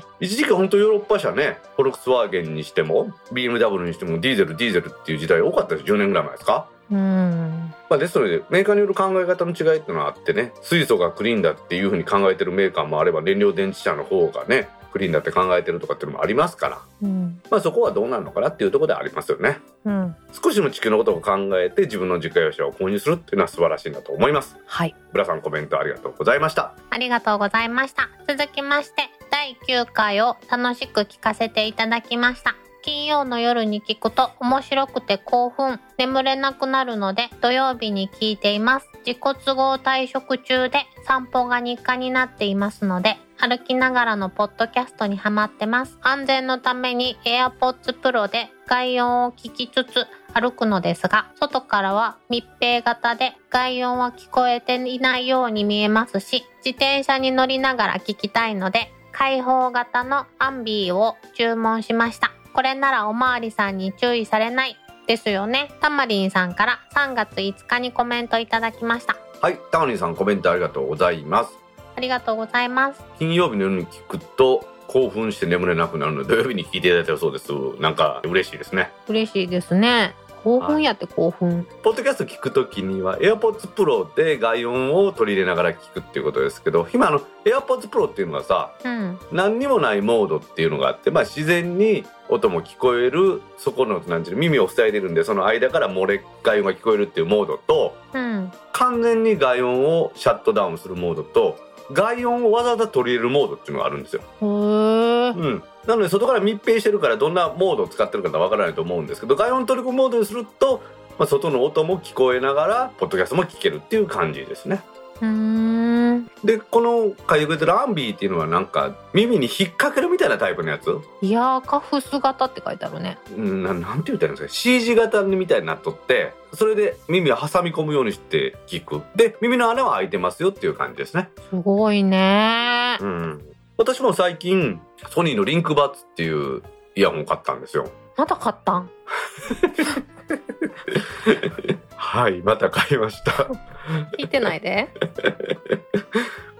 え。一時期本当ヨーロッパ車ねフォルクスワーゲンにしても BMW にしてもディーゼルディーゼルっていう時代多かったです10年ぐらい前ですか？うん。まあ、ですのでメーカーによる考え方の違いっていうのはあってね水素がクリーンだっていうふうに考えてるメーカーもあれば燃料電池車の方がねクリーンだって考えてるとかっていうのもありますから、うん。まあ、そこはどうなるのかなっていうところでありますよねうん。少しでも地球のことを考えて自分の自家用車を購入するっていうのは素晴らしいなと思いますはい。ブラさんコメントありがとうございましたありがとうございました。続きまして、第9回を楽しく聞かせていただきました。金曜の夜に聞くと面白くて興奮、眠れなくなるので土曜日に聞いています。自己都合退職中で散歩が日課になっていますので、歩きながらのポッドキャストにハマってます。安全のために AirPods Pro で外音を聞きつつ歩くのですが、外からは密閉型で外音は聞こえていないように見えますし、自転車に乗りながら聞きたいので、開放型のアンビーを注文しました。これならおまわりさんに注意されないですよね。たまりんさんから3月5日にコメントいただきました。はいタマリンさんコメントありがとうございますありがとうございます。金曜日の夜に聞くと興奮して眠れなくなるので土曜日に聞いていただいてるそうですなんか嬉しいですね嬉しいですね。興奮やって興奮。ポッドキャスト聞くときには AirPods Pro で外音を取り入れながら聞くっていうことですけど今あの AirPods Pro っていうのはさうん。何にもないモードっていうのがあって、まあ、自然に音も聞こえるそこのなんていうの耳を塞いでるんでその間から漏れ外音が聞こえるっていうモードとうん。完全に外音をシャットダウンするモードと外音をわざわざ取り入れるモードっていうのがあるんですよ。うん、なので外から密閉してるからどんなモードを使ってるかわからないと思うんですけど外音取り込むモードにすると、まあ、外の音も聞こえながらポッドキャストも聞けるっていう感じですね。でこの書いてくれてるアンビーっていうのはなんか耳に引っ掛けるみたいなタイプのやつ？いやー、カフス型って書いてあるね。うんななんて言ったらいいんですか C 字型みたいになっとってそれで耳を挟み込むようにして聞くで耳の穴は開いてますよっていう感じですね。すごいねうん、私も最近ソニーのリンクバッツっていうイヤホン買ったんですよ。また買ったん？はいまた買いました。聞いてないで。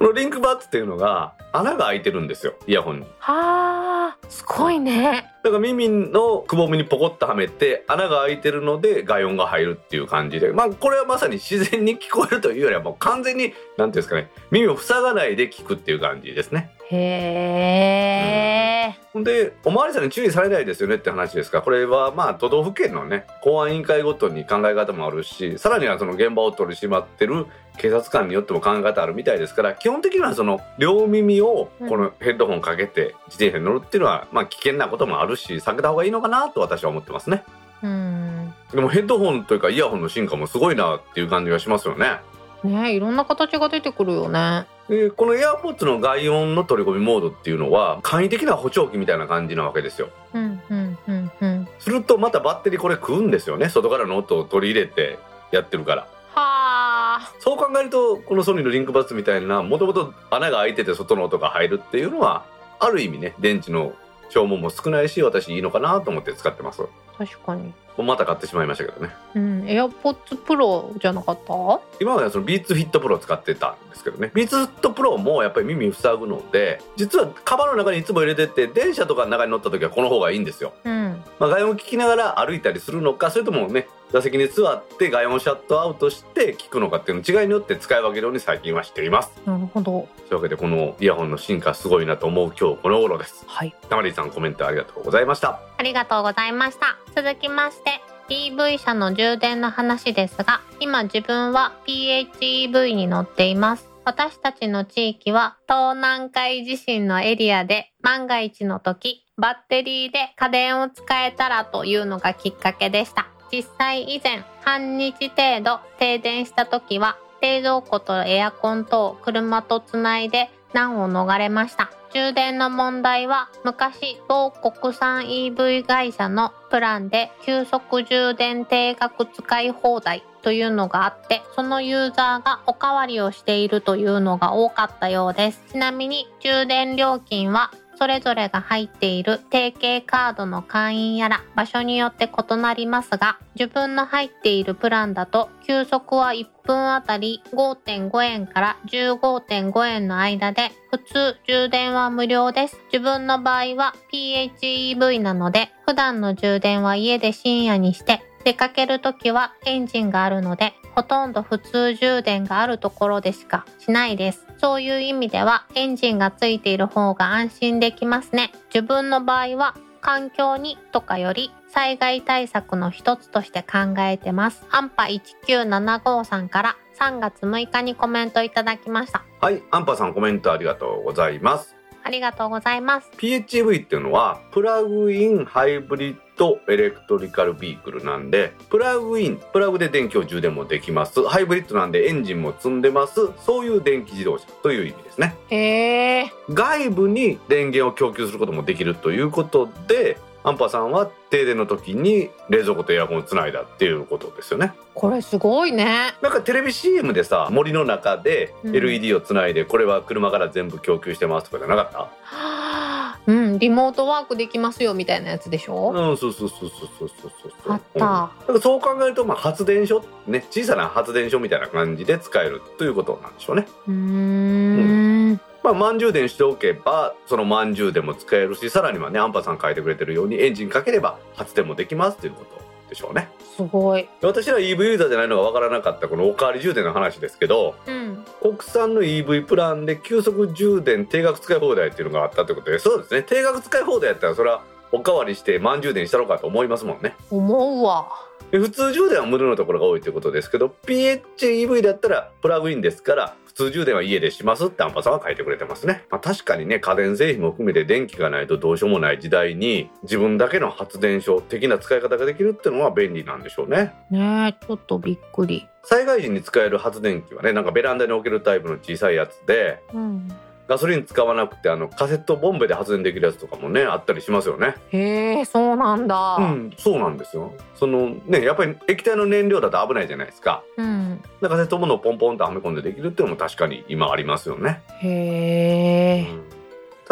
このリンクバッツっていうのが穴が開いてるんですよイヤホンに。はあすごいね。だから耳のくぼみにポコッとはめて穴が開いてるので外音が入るっていう感じで。まあこれはまさに自然に聞こえるというよりはもう完全に何ていうんですかね耳を塞がないで聞くっていう感じですねへえ、ほん。でおまわりさんに注意されないですよねって話ですがこれはまあ都道府県のね公安委員会ごとに考え方もあるしさらにはその現場を取り締まってる警察官によっても考え方あるみたいですから基本的にはその両耳をこのヘッドホンかけて自転車に乗るっていうのはまあ危険なこともあるし避けた方がいいのかなと私は思ってますね。うん。でもヘッドホンというかイヤホンの進化もすごいなっていう感じがしますよねねいろんな形が出てくるよね。でこの AirPods の外音の取り込みモードっていうのは簡易的な補聴器みたいな感じなわけですよ。うんうんうんうん。するとまたバッテリーこれ食うんですよね。外からの音を取り入れてやってるから。はあ。そう考えるとこのソニーのリンクバッツみたいなもともと穴が開いてて外の音が入るっていうのはある意味ね電池の消耗も少ないし私いいのかなと思って使ってます。確かにまた買ってしまいましたけどね。うん、AirPods Pro じゃなかった？今まではその Beats Fit Pro を使ってたんですけどね。 Beats Fit Pro もやっぱり耳塞ぐので実はカバンの中にいつも入れてって電車とかの中に乗った時はこの方がいいんですよ。うん。まあ、外音を聞きながら歩いたりするのかそれともね座席に座って外音をシャットアウトして聞くのかっていうの違いによって使い分けるように最近はしています。なるほど。というわけでこのイヤホンの進化すごいなと思う今日この頃です。はい。タマリーさんコメントありがとうございました。ありがとうございました。続きまして EV 車の充電の話ですが今自分は PHEV に乗っています。私たちの地域は東南海地震のエリアで万が一の時バッテリーで家電を使えたらというのがきっかけでした実際以前半日程度停電した時は冷蔵庫とエアコンと車とつないで難を逃れました。充電の問題は昔某国産 EV 会社のプランで急速充電定額使い放題というのがあってそのユーザーがおかわりをしているというのが多かったようです。ちなみに充電料金はそれぞれが入っている提携カードの会員やら場所によって異なりますが自分の入っているプランだと休息は1分あたり5.5円から15.5円の間で普通充電は無料です。自分の場合は PHEV なので普段の充電は家で深夜にして出かけるときはエンジンがあるのでほとんど普通充電があるところでしかしないです。そういう意味ではエンジンがついている方が安心できますね。自分の場合は環境にとかより災害対策の一つとして考えてます。アンパ1975さんから3月6日にコメントいただきました。はいアンパさんコメントありがとうございます。ありがとうございます。PHEV っていうのはプラグインハイブリッドエレクトリカルビークルなんでプラグインプラグで電気を充電もできます。ハイブリッドなんでエンジンも積んでます。そういう電気自動車という意味ですね。へえ外部に電源を供給することもできるということでアンパさんは停電の時に冷蔵庫とエアコンをつないだっていうことですよね。これすごいね。なんかテレビ CM でさ森の中でうん。LED をつないでこれは車から全部供給してますとかじゃなかった、はあ。うん。リモートワークできますよみたいなやつでしょ、うん、そうそうそうそうそうそうそうあった。うん。だからそう考えると、まあ、発電所ね小さな発電所みたいな感じで使えるということなんでしょうね。うーんまあ、満充電しておけばその満充電も使えるしさらにはねアンパさん書いてくれてるようにエンジンかければ発電もできますということでしょうね。すごいで私ら EV ユーザーじゃないのがわからなかったこのおかわり充電の話ですけどうん国産の EV プランで急速充電定額使い放題っていうのがあったってことでそうですね定額使い放題やったらそれはおかわりして満充電したのかと思いますもんね。思うわで普通充電は無料のところが多いということですけど PHEV だったらプラグインですから普通充電は家でしますってアンパさんは書いてくれてますね、まあ、確かにね家電製品も含めて電気がないとどうしようもない時代に自分だけの発電所的な使い方ができるっていうのは便利なんでしょうね。ねえちょっとびっくり。災害時に使える発電機はねなんかベランダに置けるタイプの小さいやつでうんガソリン使わなくてあのカセットボンベで発電できるやつとかもねあったりしますよね。へえそうなんだ。うんそうなんですよ。そのねやっぱり液体の燃料だと危ないじゃないですか。うん。だからカセットボンベをポンポンとはめ込んでできるっていうのも確かに今ありますよね、へえうん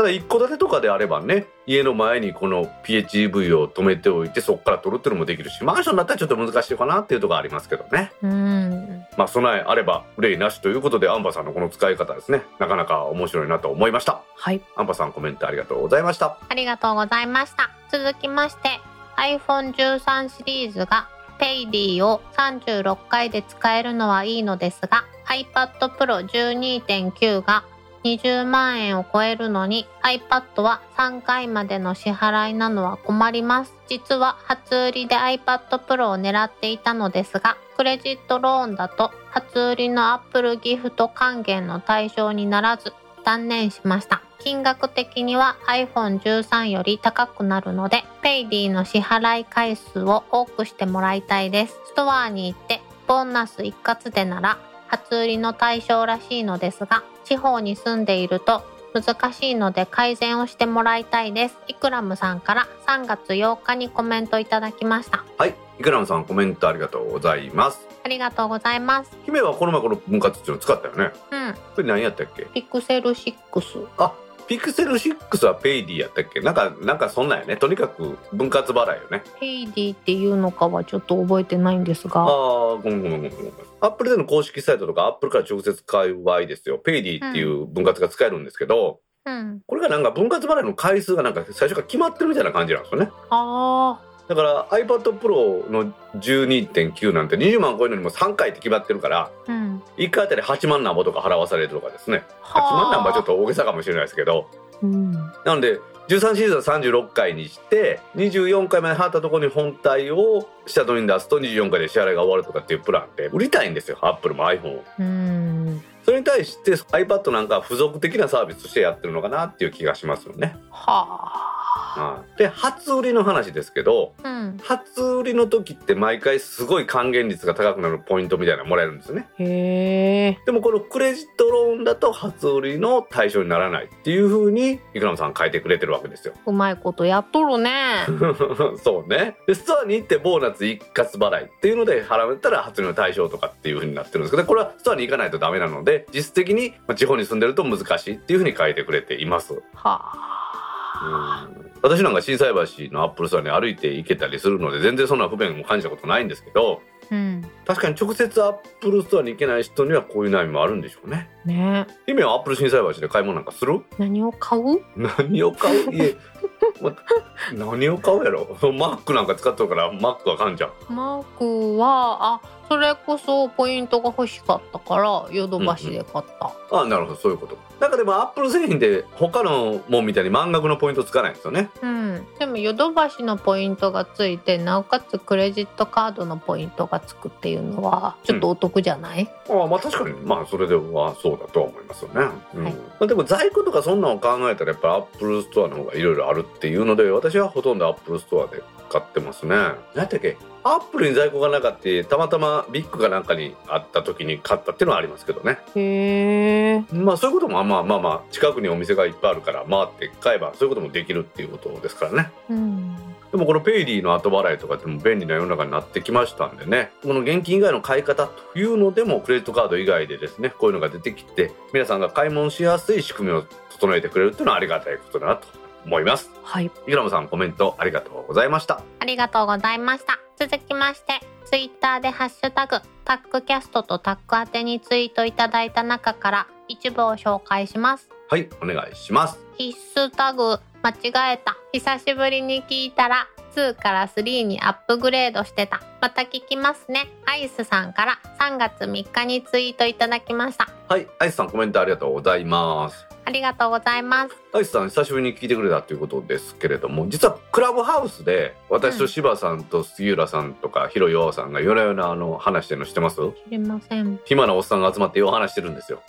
ただ一戸建てとかであればね家の前にこの PHEV を止めておいてそこから取るっていうのもできるしマンションだったらちょっと難しいかなっていうところありますけどね。うん。まあ備えあれば憂いなしということでアンバさんのこの使い方ですね。なかなか面白いなと思いました。はい。アンバさんコメントありがとうございました。ありがとうございました。続きまして iPhone13 シリーズがペイディを36回で使えるのはいいのですが iPad Pro 12.9が20万円を超えるのに iPad は3回までの支払いなのは困ります。実は初売りで iPad Pro を狙っていたのですが、クレジットローンだと初売りの Apple ギフト還元の対象にならず断念しました。金額的には iPhone13 より高くなるので、Payd の支払い回数を多くしてもらいたいです。ストアに行ってボーナス一括でなら初売りの対象らしいのですが、地方に住んでいると難しいので改善をしてもらいたいです。イクラムさんから3月8日にコメントいただきました。はいイクラムさんコメントありがとうございますありがとうございます。姫はこの前この分割っていうの使ったよねうん。これ何やったっけ？ピクセル6。あピクセル6はペイディやったっけ？なんかなんかそんなんやね。とにかく分割払いよね。ペイディっていうのかはちょっと覚えてないんですが。ああごめんごめんごめんごめん。アップルでの公式サイトとかアップルから直接買う場合ですよ。ペイディっていう分割が使えるんですけど、うん。これがなんか分割払いの回数がなんか最初から決まってるみたいな感じなんですよね。あだから iPad Pro の12.9なんて20万超えるのにも3回って決まってるからあ。うん。1回あたり8万なんぼとか払わされるとかですね8はあ万なんぼはちょっと大げさかもしれないですけどうん。なので13シリーズは36回にして24回まで払ったところに本体を下取りに出すと24回で支払いが終わるとかっていうプランで売りたいんですよアップルも iPhone をうん。それに対して iPad なんかは付属的なサービスとしてやってるのかなっていう気がしますよね、はあ。はいで初売りの話ですけどうん。初売りの時って毎回すごい還元率が高くなるポイントみたいなのもらえるんですよねへえ。でもこのクレジットローンだと初売りの対象にならないっていう風にイクラムさん書いてくれてるわけですようまいことやっとるね。そうねでストアに行ってボーナス一括払いっていうので払われたら初売りの対象とかっていう風になってるんですけどこれはストアに行かないとダメなので実質的にまあ地方に住んでると難しいっていう風に書いてくれていますはあ。うん。私なんか心斎橋のアップルストアに歩いて行けたりするので全然そんな不便も感じたことないんですけどうん。確かに直接アップルストアに行けない人にはこういう悩みもあるんでしょうね。ね。姫はアップル心斎橋で買い物なんかする？何を買う？何を買う？ま、何を買うやろ？マックなんか使っとるからマックは買うじゃんマックは、あ、それこそポイントが欲しかったから、ヨドバシで買った。あなるほどそういうこと。なんかでもアップル製品で他のもんみたいに満額のポイントつかないんですよね。うん。でもヨドバシのポイントがついて、なおかつクレジットカードのポイントがつくっていうのは、ちょっとお得じゃない、ああまあ確かに。まあそれではそうだとは思いますよね、うん。はい。まあ、でも在庫とかそんなのを考えたらやっぱりアップルストアの方がいろいろあるっていうので私はほとんどアップルストアで買ってますね。何やったっけアップルに在庫がなかったたまたまビックかなんかにあった時に買ったっていうのはありますけどね。へえ。まあそういうこともまあまあまあ近くにお店がいっぱいあるから回って買えばそういうこともできるっていうことですからね。うん。でもこのペイリーの後払いとかでも便利な世の中になってきましたんでね。この現金以外の買い方というのでもクレジットカード以外でですねこういうのが出てきて皆さんが買い物しやすい仕組みを整えてくれるっていうのはありがたいことだなと思いますはい。イクラムさんコメントありがとうございましたありがとうございました。続きまして、ツイッターでハッシュタグ、タックキャストとタック宛てにツイートいただいた中から一部を紹介します。はいお願いします必須タグ、間違えた。久しぶりに聞いたら、2から3にアップグレードしてた。また聞きますね。アイスさんから3月3日にツイートいただきました。はいアイスさんコメントありがとうございますありがとうございます。アイスさん久しぶりに聞いてくれたということですけれども実はクラブハウスで私と柴さんと杉浦さんとかヒロヨアさんが夜な夜なあの話してるの知ってます？知りません。暇なおっさんが集まってよう話してるんですよ。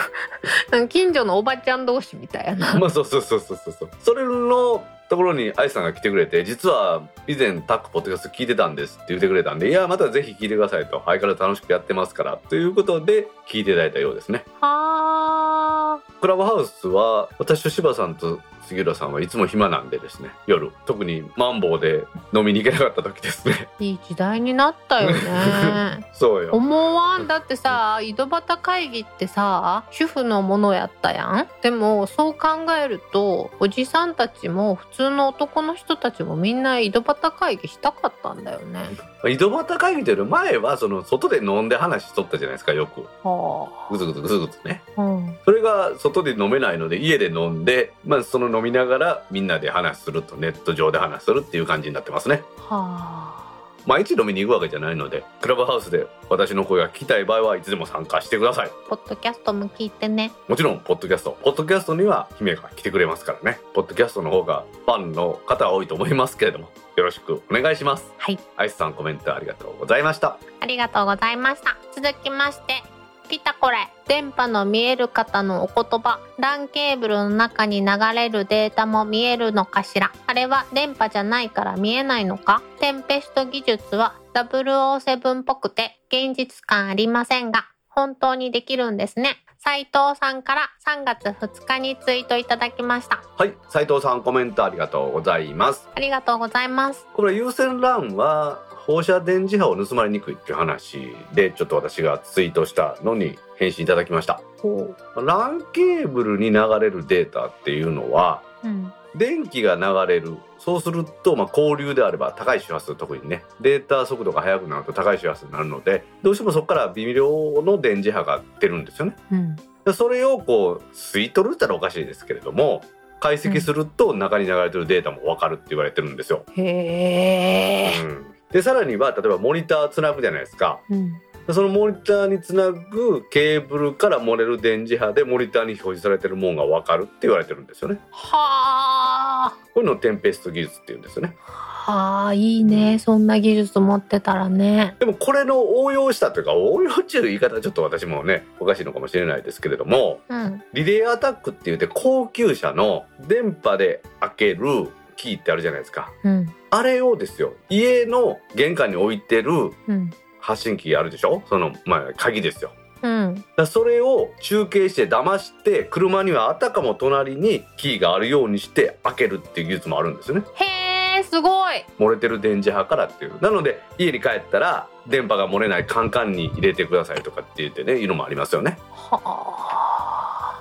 近所のおばちゃん同士みたいやな。まあそうそうそうそうそうそう。それのところにアイスさんが来てくれて実は以前タックポッドキャスト聞いてたんですって言ってくれたんでいやまたぜひ聞いてくださいと。相変わらず楽しくやってますからということで聞いていただいたようですね。はクラブハウスは私と柴さんと杉浦さんはいつも暇なんでですね夜特にマンボウで飲みに行けなかった時ですね。いい時代になったよね。そうよ。思わん。だってさ井戸端会議ってさ主婦のものやったやん。でもそう考えるとおじさんたちも普通の男の人たちもみんな井戸端会議したかったんだよね。井戸端会議というより前はその外で飲んで話しとったじゃないですかよく。はぐずぐずぐずぐずね。あうん。それが外で飲めないので家で飲んで、まあ、その飲みながらみんなで話するとネット上で話するっていう感じになってますね。はあ。毎日飲みに行くわけじゃないのでクラブハウスで私の声が聞きたい場合はいつでも参加してください。ポッドキャストも聞いてね。もちろんポッドキャスト。ポッドキャストには姫が来てくれますからね。ポッドキャストの方がファンの方は多いと思いますけれどもよろしくお願いします。はい。アイスさんコメントありがとうございました。ありがとうございました。続きましてピタコレ電波の見える方のお言葉。LAN ケーブルの中に流れるデータも見えるのかしら。あれは電波じゃないから見えないのか。テンペスト技術は007っぽくて現実感ありませんが本当にできるんですね。斉藤さんから3月2日にツイートいただきました。はい斉藤さんコメントありがとうございます。ありがとうございます。これ有線 LAN は放射電磁波を盗まれにくいっていう話でちょっと私がツイートしたのに返信いただきました。ほ LAN ケーブルに流れるデータっていうのはううん。電気が流れるそうすると、まあ、交流であれば高い周波数特にねデータ速度が速くなると高い周波数になるのでどうしてもそこから微量の電磁波が出るんですよね。うん。でそれをこう吸い取るったらおかしいですけれども解析すると中に流れてるデータも分かるって言われてるんですよ、へえうんでさらには例えばモニターつなぐじゃないですか。うん。でそのモニターにつなぐケーブルから漏れる電磁波でモニターに表示されてるものが分かるって言われてるんですよね。はあ。こういうのをテンペスト技術って言うんですよね。はあいいね。そんな技術持ってたらね。でもこれの応用したというか応用っていう言い方はちょっと私もねおかしいのかもしれないですけれどもうん。リレーアタックって言って高級車の電波で開けるキーってあるじゃないですか。うん。あれをですよ家の玄関に置いてるうん。発信機あるでしょ？そのまあ鍵ですよ。うん。だそれを中継して騙して車にはあたかも隣にキーがあるようにして開けるっていう技術もあるんですよね。へえすごい。漏れてる電磁波からっていう。なので家に帰ったら電波が漏れないカンカンに入れてくださいとかって言ってねいうのもありますよね。は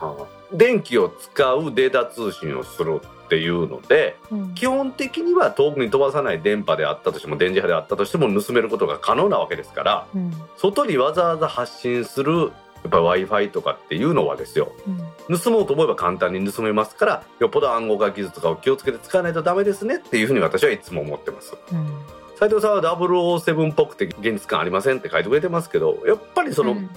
あ。電気を使うデータ通信をするっていうのでうん。基本的には遠くに飛ばさない電波であったとしても電磁波であったとしても盗めることが可能なわけですからうん。外にわざわざ発信するやっぱ w i f i とかっていうのはですようん。盗もうと思えば簡単に盗めますからよっぽど暗号化技術とかを気をつけて使わないとダメですねっていうふうに私はいつも思ってます。うん。斉藤さんは007っぽくて現実感ありませんって書いてくれてますけどやっぱりその、うん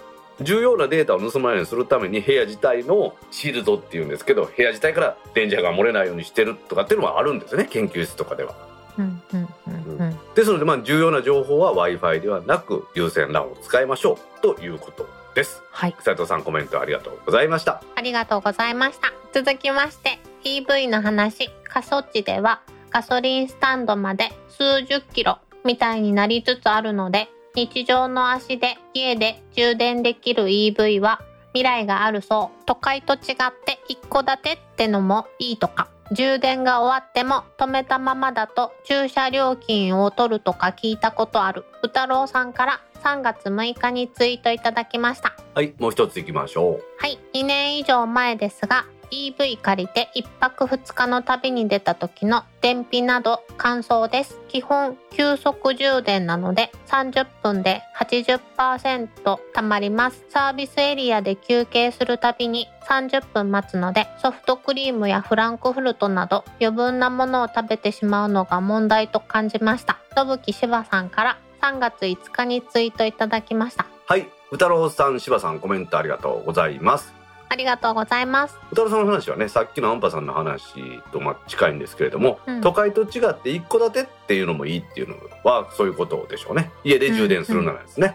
重要なデータを盗まないようにするために部屋自体のシールドっていうんですけど部屋自体から電磁波が漏れないようにしてるとかっていうのはあるんですよね研究室とかでは。うんうんうんうんですのでまあ重要な情報は w i f i ではなく有線 LAN を使いましょうということです。はい斉藤さんコメントありがとうございました。ありがとうございました続きまして EV の話過疎地ではガソリンスタンドまで数十キロみたいになりつつあるので日常の足で家で充電できる EV は未来があるそう。都会と違って一戸建てってのもいいとか。充電が終わっても止めたままだと駐車料金を取るとか聞いたことある。宇太郎さんから3月6日にツイートいただきました。はいもう一ついきましょう。はい、2年以上前ですが EV 借りて1泊2日の旅に出た時の電費など感想です。基本急速充電なので30分で80%貯まります。サービスエリアで休憩するたびに30分待つのでソフトクリームやフランクフルトなど余分なものを食べてしまうのが問題と感じました。信木柴さんから3月5日にツイートいただきました。はい。宇太郎さん柴さんコメントありがとうございます。ありがとうございます。宇太郎さんの話はねさっきのアンパさんの話とまあ近いんですけれども、うん。都会と違って一戸建てっていうのもいいっていうのはそういうことでしょうね。家で充電するならですね、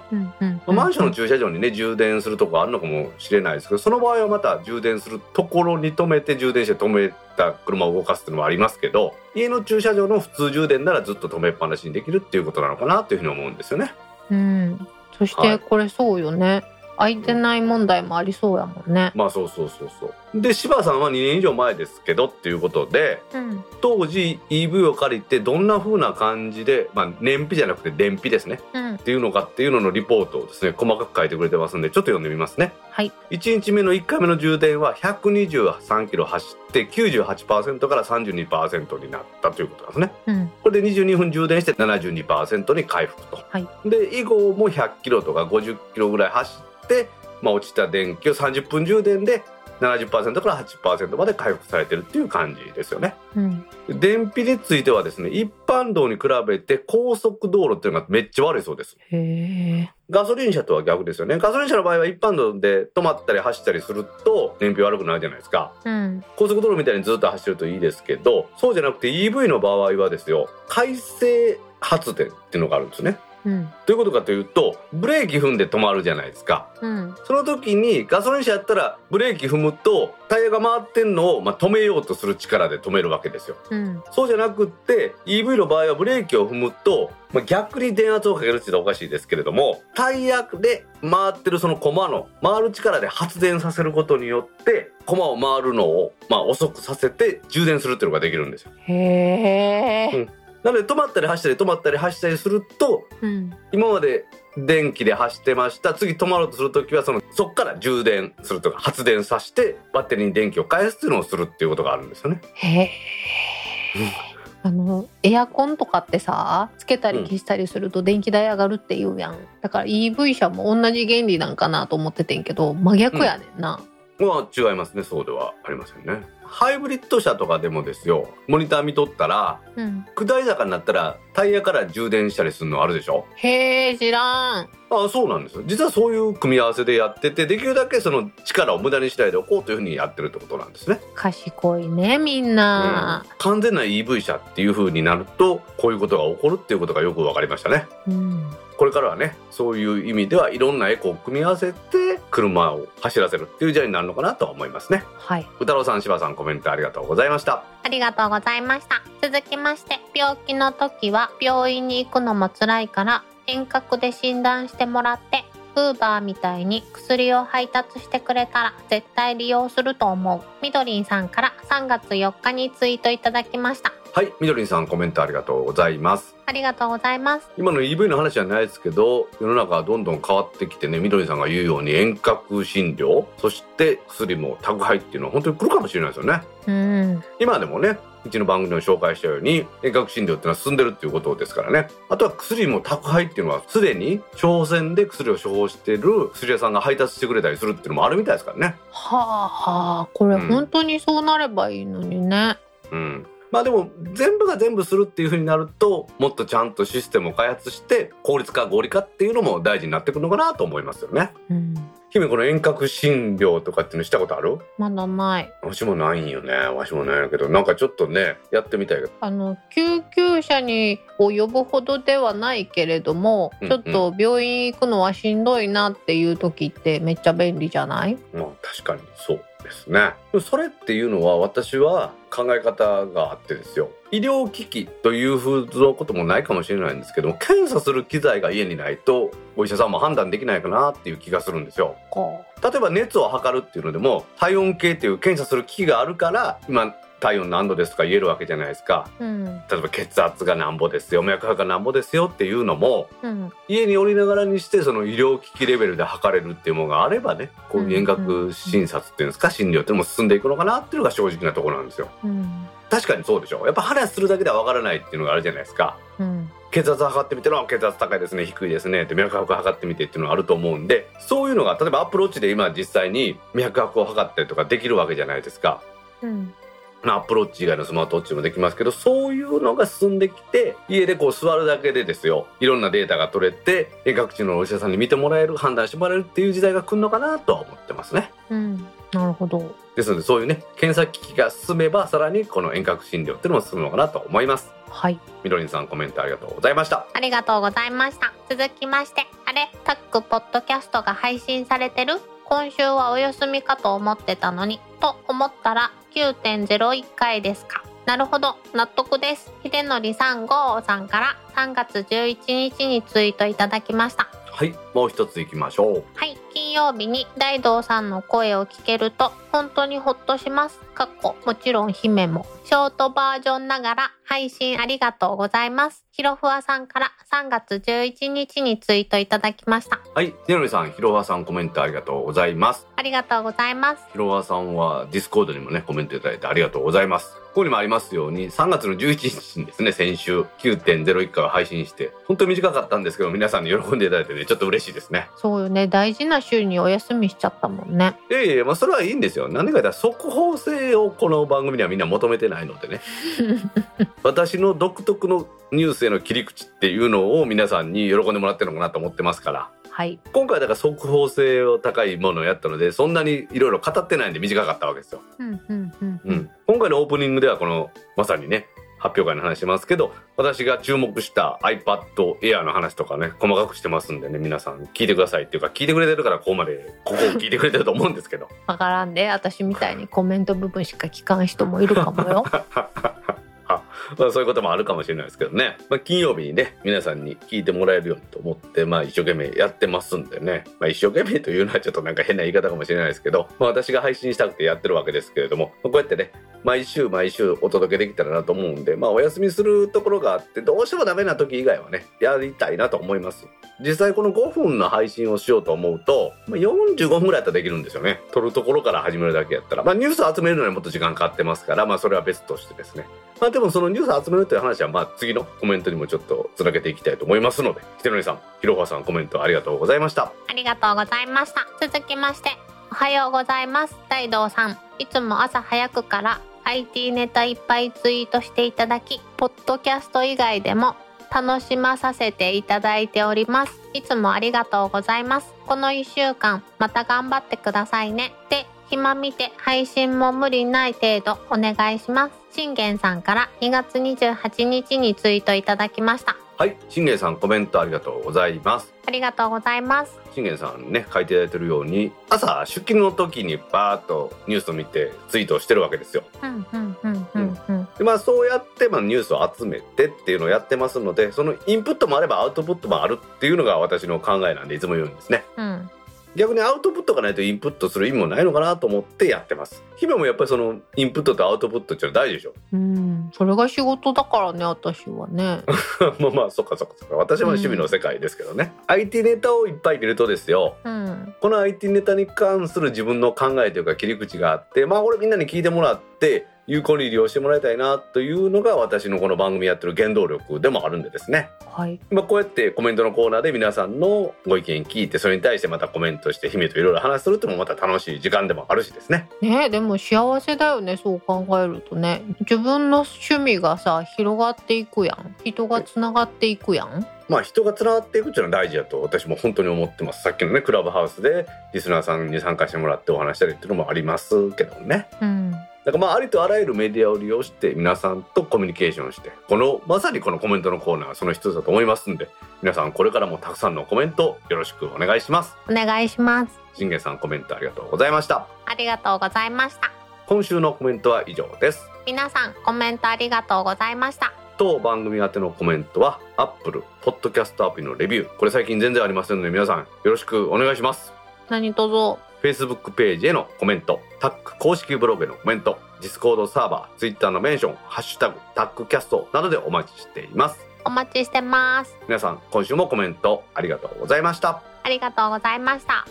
マンションの駐車場にね充電するとこあるのかもしれないですけどその場合はまた充電するところに止めて充電して止めた車を動かすっていうのもありますけど家の駐車場の普通充電ならずっと止めっぱなしにできるっていうことなのかなというふうに思うんですよね。うん、そしはい。てこれそうよね、空いてない問題もありそうやもんね。まあそうそうそうそうで柴さんは2年以上前ですけどっていうことでうん。当時 EV を借りてどんな風な感じで、まあ、燃費じゃなくて燃費ですねうん。っていうのかっていうののリポートをですね細かく書いてくれてますんでちょっと読んでみますねはい。1日目の1回目の充電は123キロ走って98%から32%になったということなんですねうん。これで22分充電して72%に回復と、はいで以後も100キロとか50キロぐらい走って、まあ、落ちた電気を30分充電で70%から80%まで回復されてるっていう感じですよねうん。燃費についてはですね一般道に比べて高速道路っていうのがめっちゃ悪いそうです。ガソリン車とは逆ですよねガソリン車の場合は一般道で止まったり走ったりすると燃費悪くなるじゃないですかうん。高速道路みたいにずっと走るといいですけどそうじゃなくて EV の場合はですよ回生発電っていうのがあるんですねうん。どういうことかというとブレーキ踏んで止まるじゃないですかうん。その時にガソリン車やったらブレーキ踏むとタイヤが回ってんのを、まあ、止めようとする力で止めるわけですようん。そうじゃなくって EV の場合はブレーキを踏むと、まあ、逆に電圧をかけるって言ったらおかしいですけれどもタイヤで回ってるそのコマの回る力で発電させることによってコマを回るのを、まあ、遅くさせて充電するっていうのができるんですよへえ。なので止まったり走ったり止まったり走ったりするとうん。今まで電気で走ってました次止まろうとする時はそのそっから充電するとか発電させてバッテリーに電気を返すっていうのをするっていうことがあるんですよね。へえ。あのエアコンとかってさつけたり消したりすると電気代上がるって言うやんだから EV 車も同じ原理なんかなと思っててんけど真逆やねんな、まあ違いますねそうではありませんね。ハイブリッド車とかでもですよモニター見とったらうん、下り坂になったらタイヤから充電したりするのあるでしょ？へえ知らん。ああそうなんですよ。実はそういう組み合わせでやっててできるだけその力を無駄にしないでおこうというふうにやってるってことなんですね。賢いねみんな、完全な EV 車っていう風になるとこういうことが起こるっていうことがよく分かりましたね。うんこれからはねそういう意味ではいろんなエコを組み合わせて車を走らせるっていう時代になるのかなとは思いますね。はい。歌郎さん柴さんコメントありがとうございました。ありがとうございました。続きまして病気の時は病院に行くのも辛いから遠隔で診断してもらってウーバーみたいに薬を配達してくれたら絶対利用すると思う。みどりんさんから3月4日にツイートいただきました。はいみどりんさんコメントありがとうございます。ありがとうございます。今の EV の話じゃないですけど世の中はどんどん変わってきてねみどりんさんが言うように遠隔診療そして薬も宅配っていうのは本当に来るかもしれないですよね。うん。今でもねうちの番組でも紹介したように遠隔診療っていうのは進んでるっていうことですからね。あとは薬も宅配っていうのはすでに商船で薬を処方してる薬屋さんが配達してくれたりするっていうのもあるみたいですからね。はあはあこれうん。本当にそうなればいいのにね、うん。まあでも全部が全部するっていう風になるともっとちゃんとシステムを開発して効率化合理化っていうのも大事になってくるのかなと思いますよね。うん、姫この遠隔診療とかってのしたことある？まだない。わしもないんよね。わしもないけど。なんかちょっとねやってみたいけど。あの救急車にを呼ぶほどではないけれども、うん。ちょっと病院行くのはしんどいなっていう時ってめっちゃ便利じゃない？まあ確かにそうですね。それっていうのは私は考え方があってですよ医療機器というふうのこともないかもしれないんですけども検査する機材が家にないとお医者さんも判断できないかなっていう気がするんですよ。こ例えば熱を測るっていうのでも体温計っていう検査する機器があるから今体温何度ですとか言えるわけじゃないですか。ううん。例えば血圧がなんぼですよ脈拍がなんぼですよっていうのもうん。家におりながらにしてその医療機器レベルで測れるっていうものがあればねこういう遠隔診察っていうんですか診療っていうのも進んでいくのかなっていうのが正直なところなんですよ。うん確かにそうでしょ。やっぱ話するだけではわからないっていうのがあるじゃないですか。うん。血圧測ってみての血圧高いですね低いですねって脈拍測ってみてっていうのがあると思うんでそういうのが例えばアップローチで今実際に脈拍を測ったりとかできるわけじゃないですか。うん。まあアップローチ以外のスマートウォッチもできますけどそういうのが進んできて家でこう座るだけでですよいろんなデータが取れて遠隔地のお医者さんに見てもらえる判断してもらえるっていう時代が来るのかなとは思ってますね。うんなるほど。ですのでそういうね検査機器が進めばさらにこの遠隔診療っていうのも進むのかなと思います。はい。みどりんさんコメントありがとうございました。ありがとうございました続きましてあれタックポッドキャストが配信されてる今週はお休みかと思ってたのにと思ったら9.01回ですか。なるほど。納得です。秀則さん号さんから3月11日にツイートいただきました。はい。もう一ついきましょう。はい金曜日に大道さんの声を聞けると本当にほっとします。かっこもちろん姫も。ショートバージョンながら配信ありがとうございます。ひろわさんから3月11日にツイートいただきました。はい、ねのりさん、ひろわさんコメントありがとうございます。ありがとうございます。ひろわさんはディスコードにもね、コメントいただいてありがとうございます。ここにもありますように、3月の11日にですね、先週9.01回を配信して、本当に短かったんですけど、皆さんに喜んでいただいてね、ちょっと嬉しいですね。そうよね。大事な週にお休みしちゃったもんね。いやいや、まあそれはいいんですよ。なんでか言ったら速報性をこの番組にはみんな求めてないのでね。私の独特のニュースへの切り口っていうのを皆さんに喜んでもらってるのかなと思ってますから。はい。今回だから速報性を高いものをやったのでそんなにいろいろ語ってないんで短かったわけですよ、うんうんうんう。ん、今回のオープニングではこのまさにね発表会の話しますけど私が注目した iPad Air の話とかね細かくしてますんでね皆さん聞いてくださいっていうか聞いてくれてるからここまでここを聞いてくれてると思うんですけど わからんで、私みたいにコメント部分しか聞かん人もいるかもよ。まあ、そういうこともあるかもしれないですけどね、まあ、金曜日にね皆さんに聞いてもらえるようにと思って、まあ、一生懸命やってますんでね、まあ、一生懸命というのはちょっとなんか変な言い方かもしれないですけど、まあ、私が配信したくてやってるわけですけれども、まあこうやってね毎週毎週お届けできたらなと思うんで、まあ、お休みするところがあってどうしてもダメな時以外はねやりたいなと思います。実際この5分の配信をしようと思うと、まあ、45分ぐらいやったらできるんですよね。撮るところから始めるだけやったら、まあ、ニュースを集めるのにもっと時間かかってますから、まあ、それは別としてですね。まあでもそのニュース集めるという話はまあ次のコメントにもちょっとつなげていきたいと思いますので、ひてのりさん、ひろはさんコメントありがとうございました。ありがとうございました。続きまして、おはようございます。大道さん。いつも朝早くから IT ネタいっぱいツイートしていただき、ポッドキャスト以外でも楽しまさせていただいております。いつもありがとうございます。この1週間、また頑張ってくださいね。で、暇見て配信も無理ない程度お願いします。信玄さんから2月28日にツイートいただきました。はい、信玄さんコメントありがとうございます。ありがとうございます。信玄さんね、書いていただいてるように、朝出勤の時にバーッとニュースを見てツイートをしてるわけですよ。うんうんうんうんうん。でまあそうやってまあニュースを集めてっていうのをやってますので、そのインプットもあればアウトプットもあるっていうのが私の考えなんでいつも言うんですね。うん。逆にアウトプットがないとインプットする意味もないのかなと思ってやってます。姫もやっぱりそのインプットとアウトプットっていうのは大事でしょ。うん、それが仕事だからね、私はね。まあまあそっかそっかそっか私は趣味の世界ですけどね、IT ネタをいっぱい見るとですようん。この IT ネタに関する自分の考えというか切り口があってまあこれみんなに聞いてもらって有効に利用してもらいたいなというのが私のこの番組やってる原動力でもあるんでですねはい。まあこうやってコメントのコーナーで皆さんのご意見聞いてそれに対してまたコメントして姫といろいろ話するってもまた楽しい時間でもあるしですねねでも幸せだよね、そう考えるとね。自分の趣味がさ、広がっていくやん。人がつながっていくやん。まあ人がつながっていくっていうのは大事だと私も本当に思ってますさっきのねクラブハウスでリスナーさんに参加してもらってお話したりっていうのもありますけどねうん。だからまあありとあらゆるメディアを利用して皆さんとコミュニケーションしてこのまさにこのコメントのコーナーはその一つだと思いますんで皆さんこれからもたくさんのコメントよろしくお願いしますお願いします。信玄さんコメントありがとうございましたありがとうございました。今週のコメントは以上です皆さん、コメントありがとうございました。当番組宛てのコメントは Apple Podcast アプリのレビューこれ最近全然ありませんので皆さんよろしくお願いします何卒。Facebook ページへのコメント、タック公式ブログへのコメント、Discord サーバー、Twitter のメンション、ハッシュタグ、タックキャストなどでお待ちしています。お待ちしてます。皆さん、今週もコメントありがとうございました。ありがとうございました。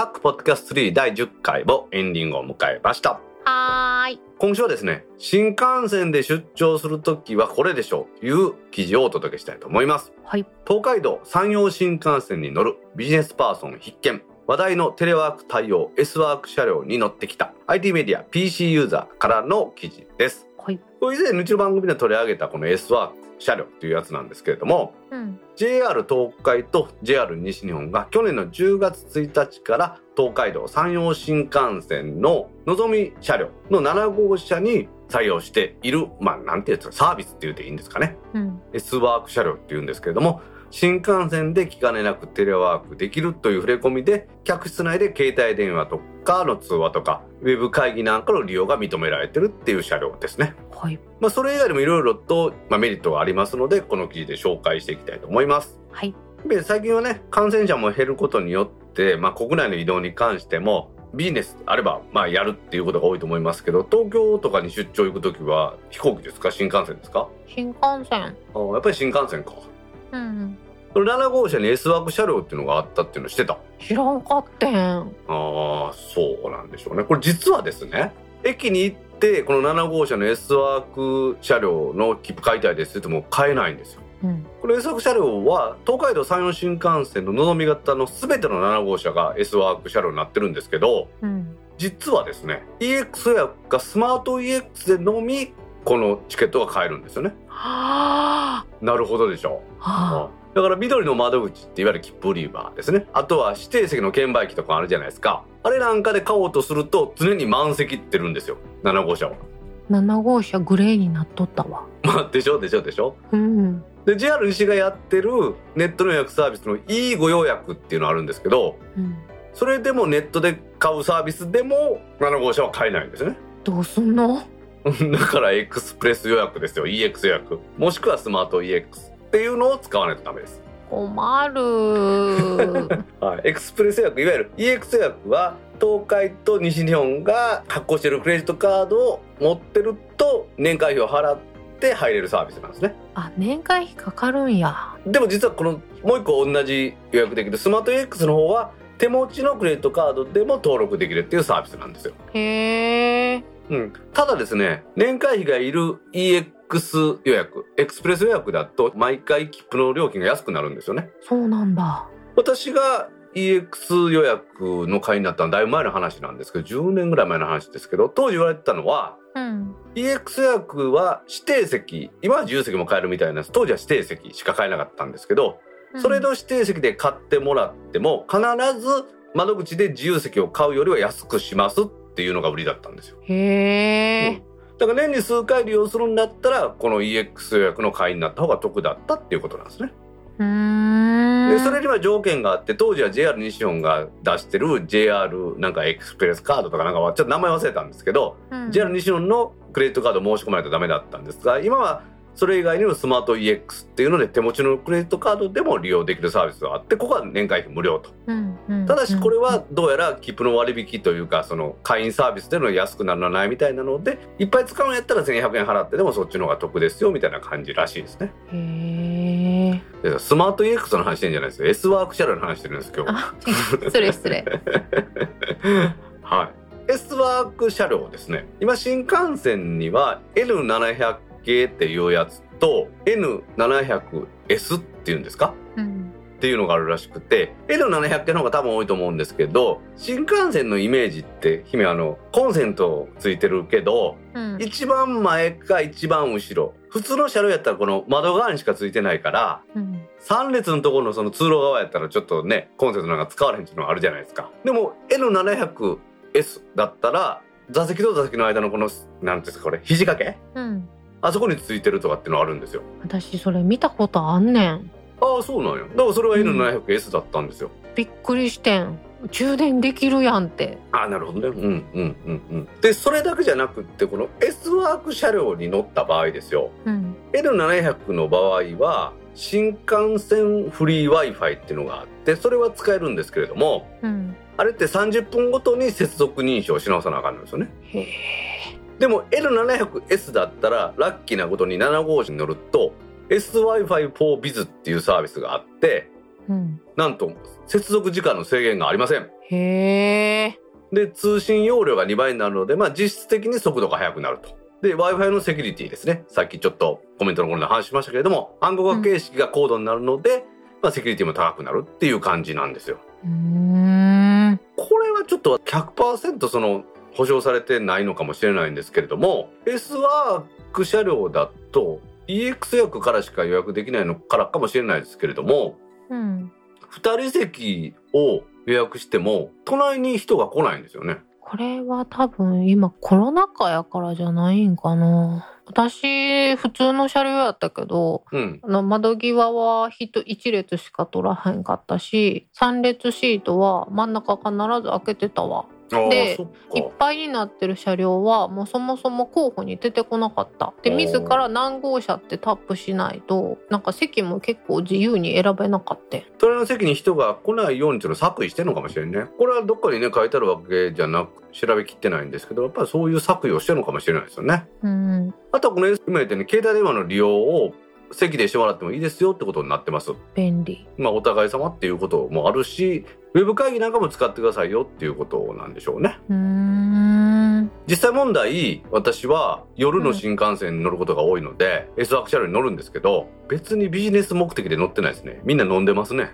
タックポッドキャスト3第10回もエンディングを迎えました。はーい。今週はですね、新幹線で出張するときはこれでしょうという記事をお届けしたいと思います。はい。東海道山陽新幹線に乗るビジネスパーソン必見話題のテレワーク対応 S ワーク車両に乗ってきた IT メディア PC ユーザーからの記事です以前うちの番組で取り上げたこの S ワークっ車両っていうやつなんですけれどもうん。JR 東海と JR 西日本が去年の10月1日から東海道山陽新幹線ののぞみ車両の7号車に採用しているまあなんていうんですかサービスって言うていいんですかね。うん。S ワーク車両っていうんですけれども新幹線で気兼ねなくテレワークできるという触れ込みで客室内で携帯電話とかの通話とかウェブ会議なんかの利用が認められてるっていう車両ですね。はいまあ、それ以外にもいろいろと、まあ、メリットがありますのでこの記事で紹介していきたいと思います。はいで最近はね感染者も減ることによって、まあ、国内の移動に関してもビジネスあればまあやるっていうことが多いと思いますけど東京とかに出張行く時は飛行機ですか？新幹線ですか？新幹線あやっぱり新幹線か。うんその7号車に S ワーク車両っていうのがあったっていうの知ってた？知らんかってん。ああそうなんでしょうね。これ実はですね駅に行ってこの7号車の S ワーク車両の切符買いたいですって言っても買えないんですよ。うん。この S ワーク車両は東海道山陽新幹線ののぞみ型の全ての7号車が S ワーク車両になってるんですけどうん。実はですね EX 予約かスマート EX でのみこのチケットが買えるんですよね。はあ。なるほどでしょう。はだから緑の窓口っていわゆる切符売り場ですね。あとは指定席の券売機とかあるじゃないですか。あれなんかで買おうとすると常に満席ってるんですよ。7号車は。あ7号車グレーになっとったわ。まあでしょでしょでしょ。うん。で JR 西がやってるネットの予約サービスの E ご予約っていうのあるんですけどうん。それでもネットで買うサービスでも7号車は買えないんですね。どうすんの？だからエクスプレス予約ですよ。EX 予約。もしくはスマート EX っていうのを使わないとダメです。困る。はい、エクスプレス予約いわゆる EX 予約は東海と西日本が発行しているクレジットカードを持ってると年会費を払って入れるサービスなんですね。あ年会費かかるんや。でも実はこのもう一個同じ予約できるスマート EX の方は手持ちのクレジットカードでも登録できるっていうサービスなんですよ、へえうん、ただですね年会費がいる EX 予約エクスプレス予約だと毎回切符の料金が安くなるんですよね。そうなんだ。私が EX 予約の会になったのはだいぶ前の話なんですけど10年ぐらい前の話ですけど当時言われてたのはうん。EX 予約は指定席今は自由席も買えるみたいな当時は指定席しか買えなかったんですけどそれの指定席で買ってもらっても必ず窓口で自由席を買うよりは安くしますっていうのが売りだったんですよ。へえだから年に数回利用するんだったらこの EX 予約の会員になった方が得だったっていうことなんですね。でそれには条件があって当時は JR 西日本が出してる JR なんかエクスプレスカードとかなんかはちょっと名前忘れたんですけど、うん。JR 西日本のクレジットカード申し込まないとダメだったんですが今はそれ以外にもスマート EX っていうので手持ちのクレジットカードでも利用できるサービスがあってここは年会費無料と。うんうん。ただしこれはどうやら切符の割引というかその会員サービスでの安くならないみたいなのでいっぱい使うんやったら1100円払ってでもそっちの方が得ですよみたいな感じらしいですね。へえでスマート EX の話してんじゃないですよ S ワーク車両の話してるんです今日あ失礼失礼。はい。S ワーク車両ですね。今新幹線には N700 系っていうやつと N700S っていうんですか？うんっていうのがあるらしくて N700 系の方が多分多いと思うんですけど新幹線のイメージって姫あのコンセントついてるけどうん。一番前か一番後ろ普通の車両やったらこの窓側にしかついてないからうん。3列のところのその通路側やったらちょっとねコンセントなんか使われへんっていうのがあるじゃないですか。でも N700S だったら座席と座席の間のこのなんていうんですかこれ肘掛け？うんあそこについてるとかってのがあるんですよ。私それ見たことあんねん。ああそうなんやだからそれはうん。N700S だったんですよ、びっくりしてん。充電できるやんって。ああなるほどね。うんうんうんうん。でそれだけじゃなくってこの S ワーク車両に乗った場合ですよ。うん。N700 の場合は新幹線フリー Wi-Fi っていうのがあってそれは使えるんですけれどもうん。あれって30分ごとに接続認証し直さなあかんのですよね。へえでも N700S だったらラッキーなことに7号車に乗ると SWi-Fi4Biz っていうサービスがあってうん。なんと接続時間の制限がありません。へえで通信容量が2倍になるので、まあ、実質的に速度が速くなると。で w i f i のセキュリティですね。さっきちょっとコメントの頃で話しましたけれども暗号化形式が高度になるので、まあ、セキュリティも高くなるっていう感じなんですよ。うーん。これはちょっと100%その保証されてないのかもしれないんですけれども S ワーク車両だと EX 予約からしか予約できないのからかもしれないですけれどもうん。2人席を予約しても隣に人が来ないんですよね。これは多分今コロナ禍やからじゃないんかな。私、普通の車両やったけど、うん。あの窓際は人1列しか取らへんかったし、3列シートは真ん中必ず開けてたわ。あでいっか。ぱいになってる車両はもうそもそも候補に出てこなかった。で、自ら何号車ってタップしないと、なんか席も結構自由に選べなかった。隣の席に人が来ないようにっていうのを作為してるのかもしれんね。これはどっかにね書いてあるわけじゃなく調べきってないんですけどやっぱりそういう作為をしてるのかもしれないですよね。うん。あとはこの今言ったように携帯電話の利用を席でしてもらってもいいですよってことになってます。便利。まあお互い様っていうこともあるしウェブ会議なんかも使ってくださいよっていうことなんでしょうね。うーん。実際問題私は夜の新幹線に乗ることが多いので、S ワーク車両に乗るんですけど別にビジネス目的で乗ってないですねみんな飲んでますね、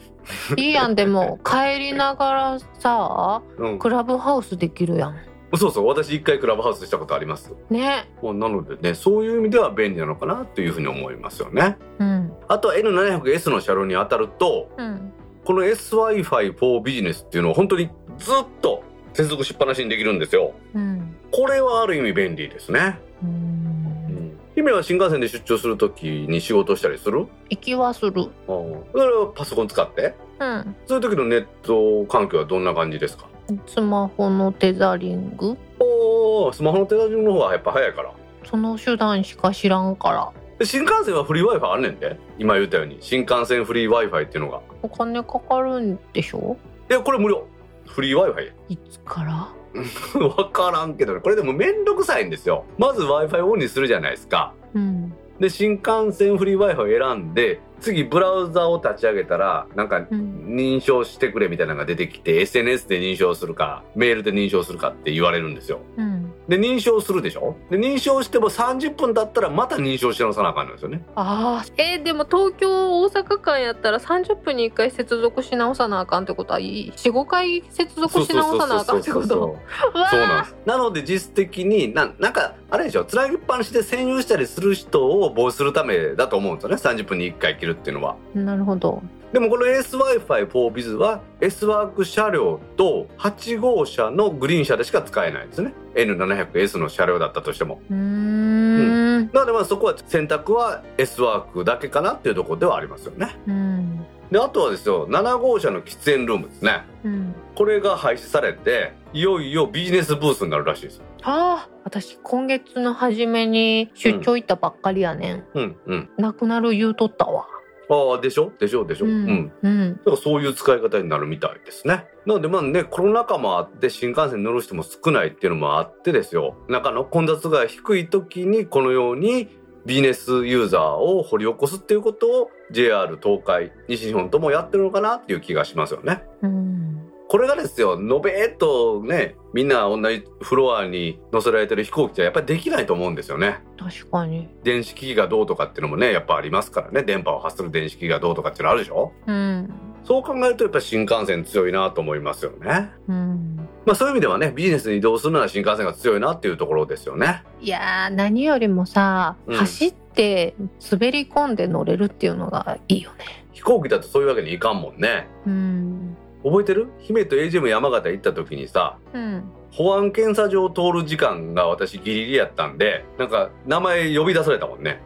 いいやん、でも、帰りながらさ、うん、クラブハウスできるやん。そうそう私一回クラブハウスしたことありますね。もうなのでねそういう意味では便利なのかなというふうに思いますよねうん。あとは N700S の車両に当たるとうん。この SWi-Fi for ビジネスっていうのを本当にずっと接続しっぱなしにできるんですようん。これはある意味便利ですねう。うんん姫は新幹線で出張するときに仕事したりする？行きはする。それはパソコン使って？うん。そういう時のネット環境はどんな感じですか？スマホのテザリング。おースマホの手出しの方がやっぱ早いから。その手段しか知らんから。で新幹線はフリー Wi-Fi あんねんで？今言ったように。新幹線フリー Wi-Fi っていうのが。お金かかるんでしょ？いやこれ無料。フリー Wi-Fi いつから？わからんけどね。これでもめんどくさいんですよ。まず Wi-Fi オンにするじゃないですか。うん。で新幹線フリー Wi-Fi を選んで次ブラウザを立ち上げたらなんかうん。認証してくれみたいなのが出てきて SNS で認証するかメールで認証するかって言われるんですようん。で認証するでしょ？で認証しても30分経ったらまた認証し直さなあかんのですよねああ。えーでも東京大阪間やったら30分に1回接続し直さなあかんってことはいい ?4、5回接続し直さなあかんってこと？そうなんですなので実質的にななんかあれでしょ？つなぎっぱなしで占有したりする人を防止するためだと思うんですよね？30分に1回切るっていうのはなるほど。でもこの SWi-Fi for Biz は S ワーク車両と8号車のグリーン車でしか使えないんですね N700S の車両だったとしてもうーん。なのでまあそこは選択は S ワークだけかなっていうところではありますよねうん。であとはですよ7号車の喫煙ルームですねうん。これが廃止されていよいよビジネスブースになるらしいですああ。私今月の初めに出張行ったばっかりやねん。うんうんなくなる言うとったわ。ああでしょ？でしょ？でしょ？うん、うん。だからそういう使い方になるみたいですね。なのでまあね、コロナ禍もあって新幹線に乗る人も少ないっていうのもあってですよ。中の混雑が低い時にこのようにビジネスユーザーを掘り起こすっていうことを JR 東海、西日本ともやってるのかなっていう気がしますよね。うん。これがですよ、のべーっとね、みんな同じフロアに乗せられてる飛行機じゃやっぱりできないと思うんですよね。確かに。電子機器がどうとかっていうのもね、やっぱありますからね。電波を発する電子機器がどうとかっていうのあるでしょ？うん。そう考えるとやっぱり新幹線強いなと思いますよね。うん。まあそういう意味ではね、ビジネスに移動するなら新幹線が強いなっていうところですよね。いやー、何よりもさ、うん走って滑り込んで乗れるっていうのがいいよね。飛行機だとそういうわけにいかんもんね。うん。覚えてる？姫と AGM 山形行った時にさ、うん。保安検査場を通る時間が私ギリギリやったんで、なんか名前呼び出されたもんね。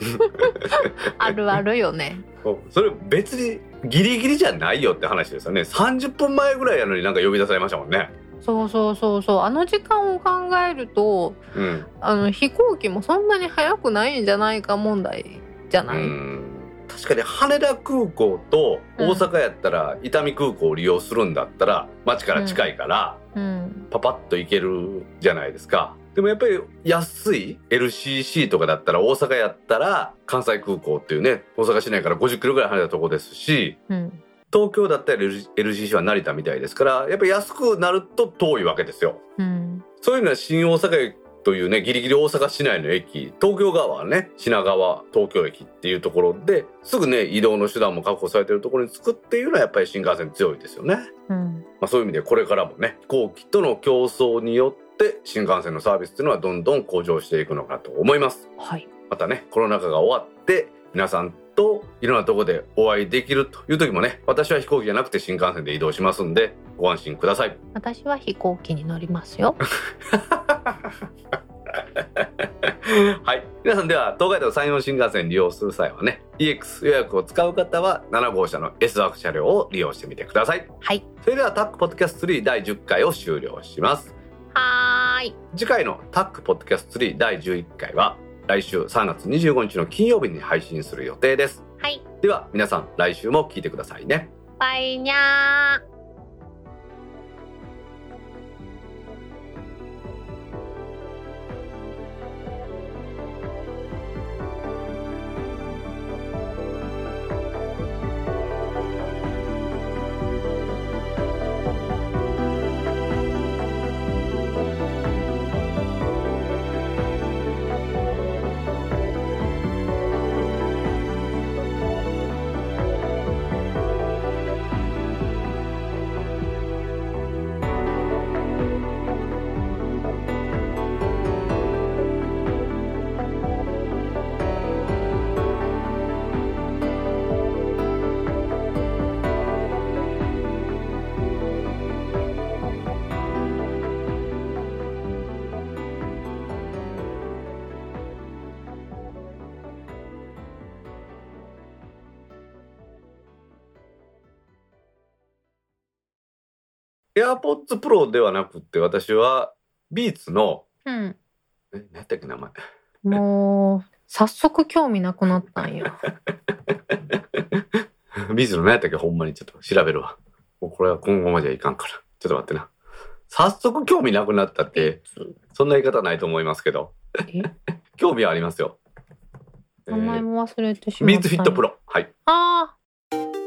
あるあるよね。それ別にギリギリじゃないよって話ですよね。30分前ぐらいやのになんか呼び出されましたもんね。そうそうそうそう。あの時間を考えると、うん。あの飛行機もそんなに速くないんじゃないか問題じゃうない、ん確かに羽田空港と大阪やったら伊丹空港を利用するんだったら街から近いからうん。パパッと行けるじゃないですか。でもやっぱり安い LCC とかだったら大阪やったら関西空港っていうね大阪市内から50キロぐらい離れたとこですしうん。東京だったら LCC は成田みたいですからやっぱり安くなると遠いわけですよ。うん。そういうのは新大阪駅というね、ギリギリ大阪市内の駅、東京側はね、品川東京駅っていうところで、すぐね、移動の手段も確保されてるところに着くっていうのはやっぱり新幹線強いですよね。うん。まあそういう意味でこれからもね、飛行機との競争によって新幹線のサービスっていうのはどんどん向上していくのかと思います。はい。ままたねコロナ禍が終わって皆さんといろんなとこでお会いできるという時もね私は飛行機じゃなくて新幹線で移動しますんでご安心ください私は飛行機に乗りますよ。はい皆さんでは東海道山陽新幹線利用する際はね EX 予約を使う方は7号車の S 枠車両を利用してみてくださいはい。それではタックポッドキャスト3第10回を終了しますはーい。次回のタックポッドキャスト3第11回は来週3月25日の金曜日に配信する予定ですはい。では皆さん来週も聞いてくださいねバイニャー。AirPods Pro ではなくって私はビーツのうん。え何やったっけ名前もう、早速興味なくなったんや。ビーツの何やったっけ？ほんまにちょっと調べるわもうこれは今後まではいかんからちょっと待ってな早速興味なくなったってそんな言い方ないと思いますけどえ？興味はありますよ、え名前ーも忘れてしまった。ビーツフィットプ。ロはいああ。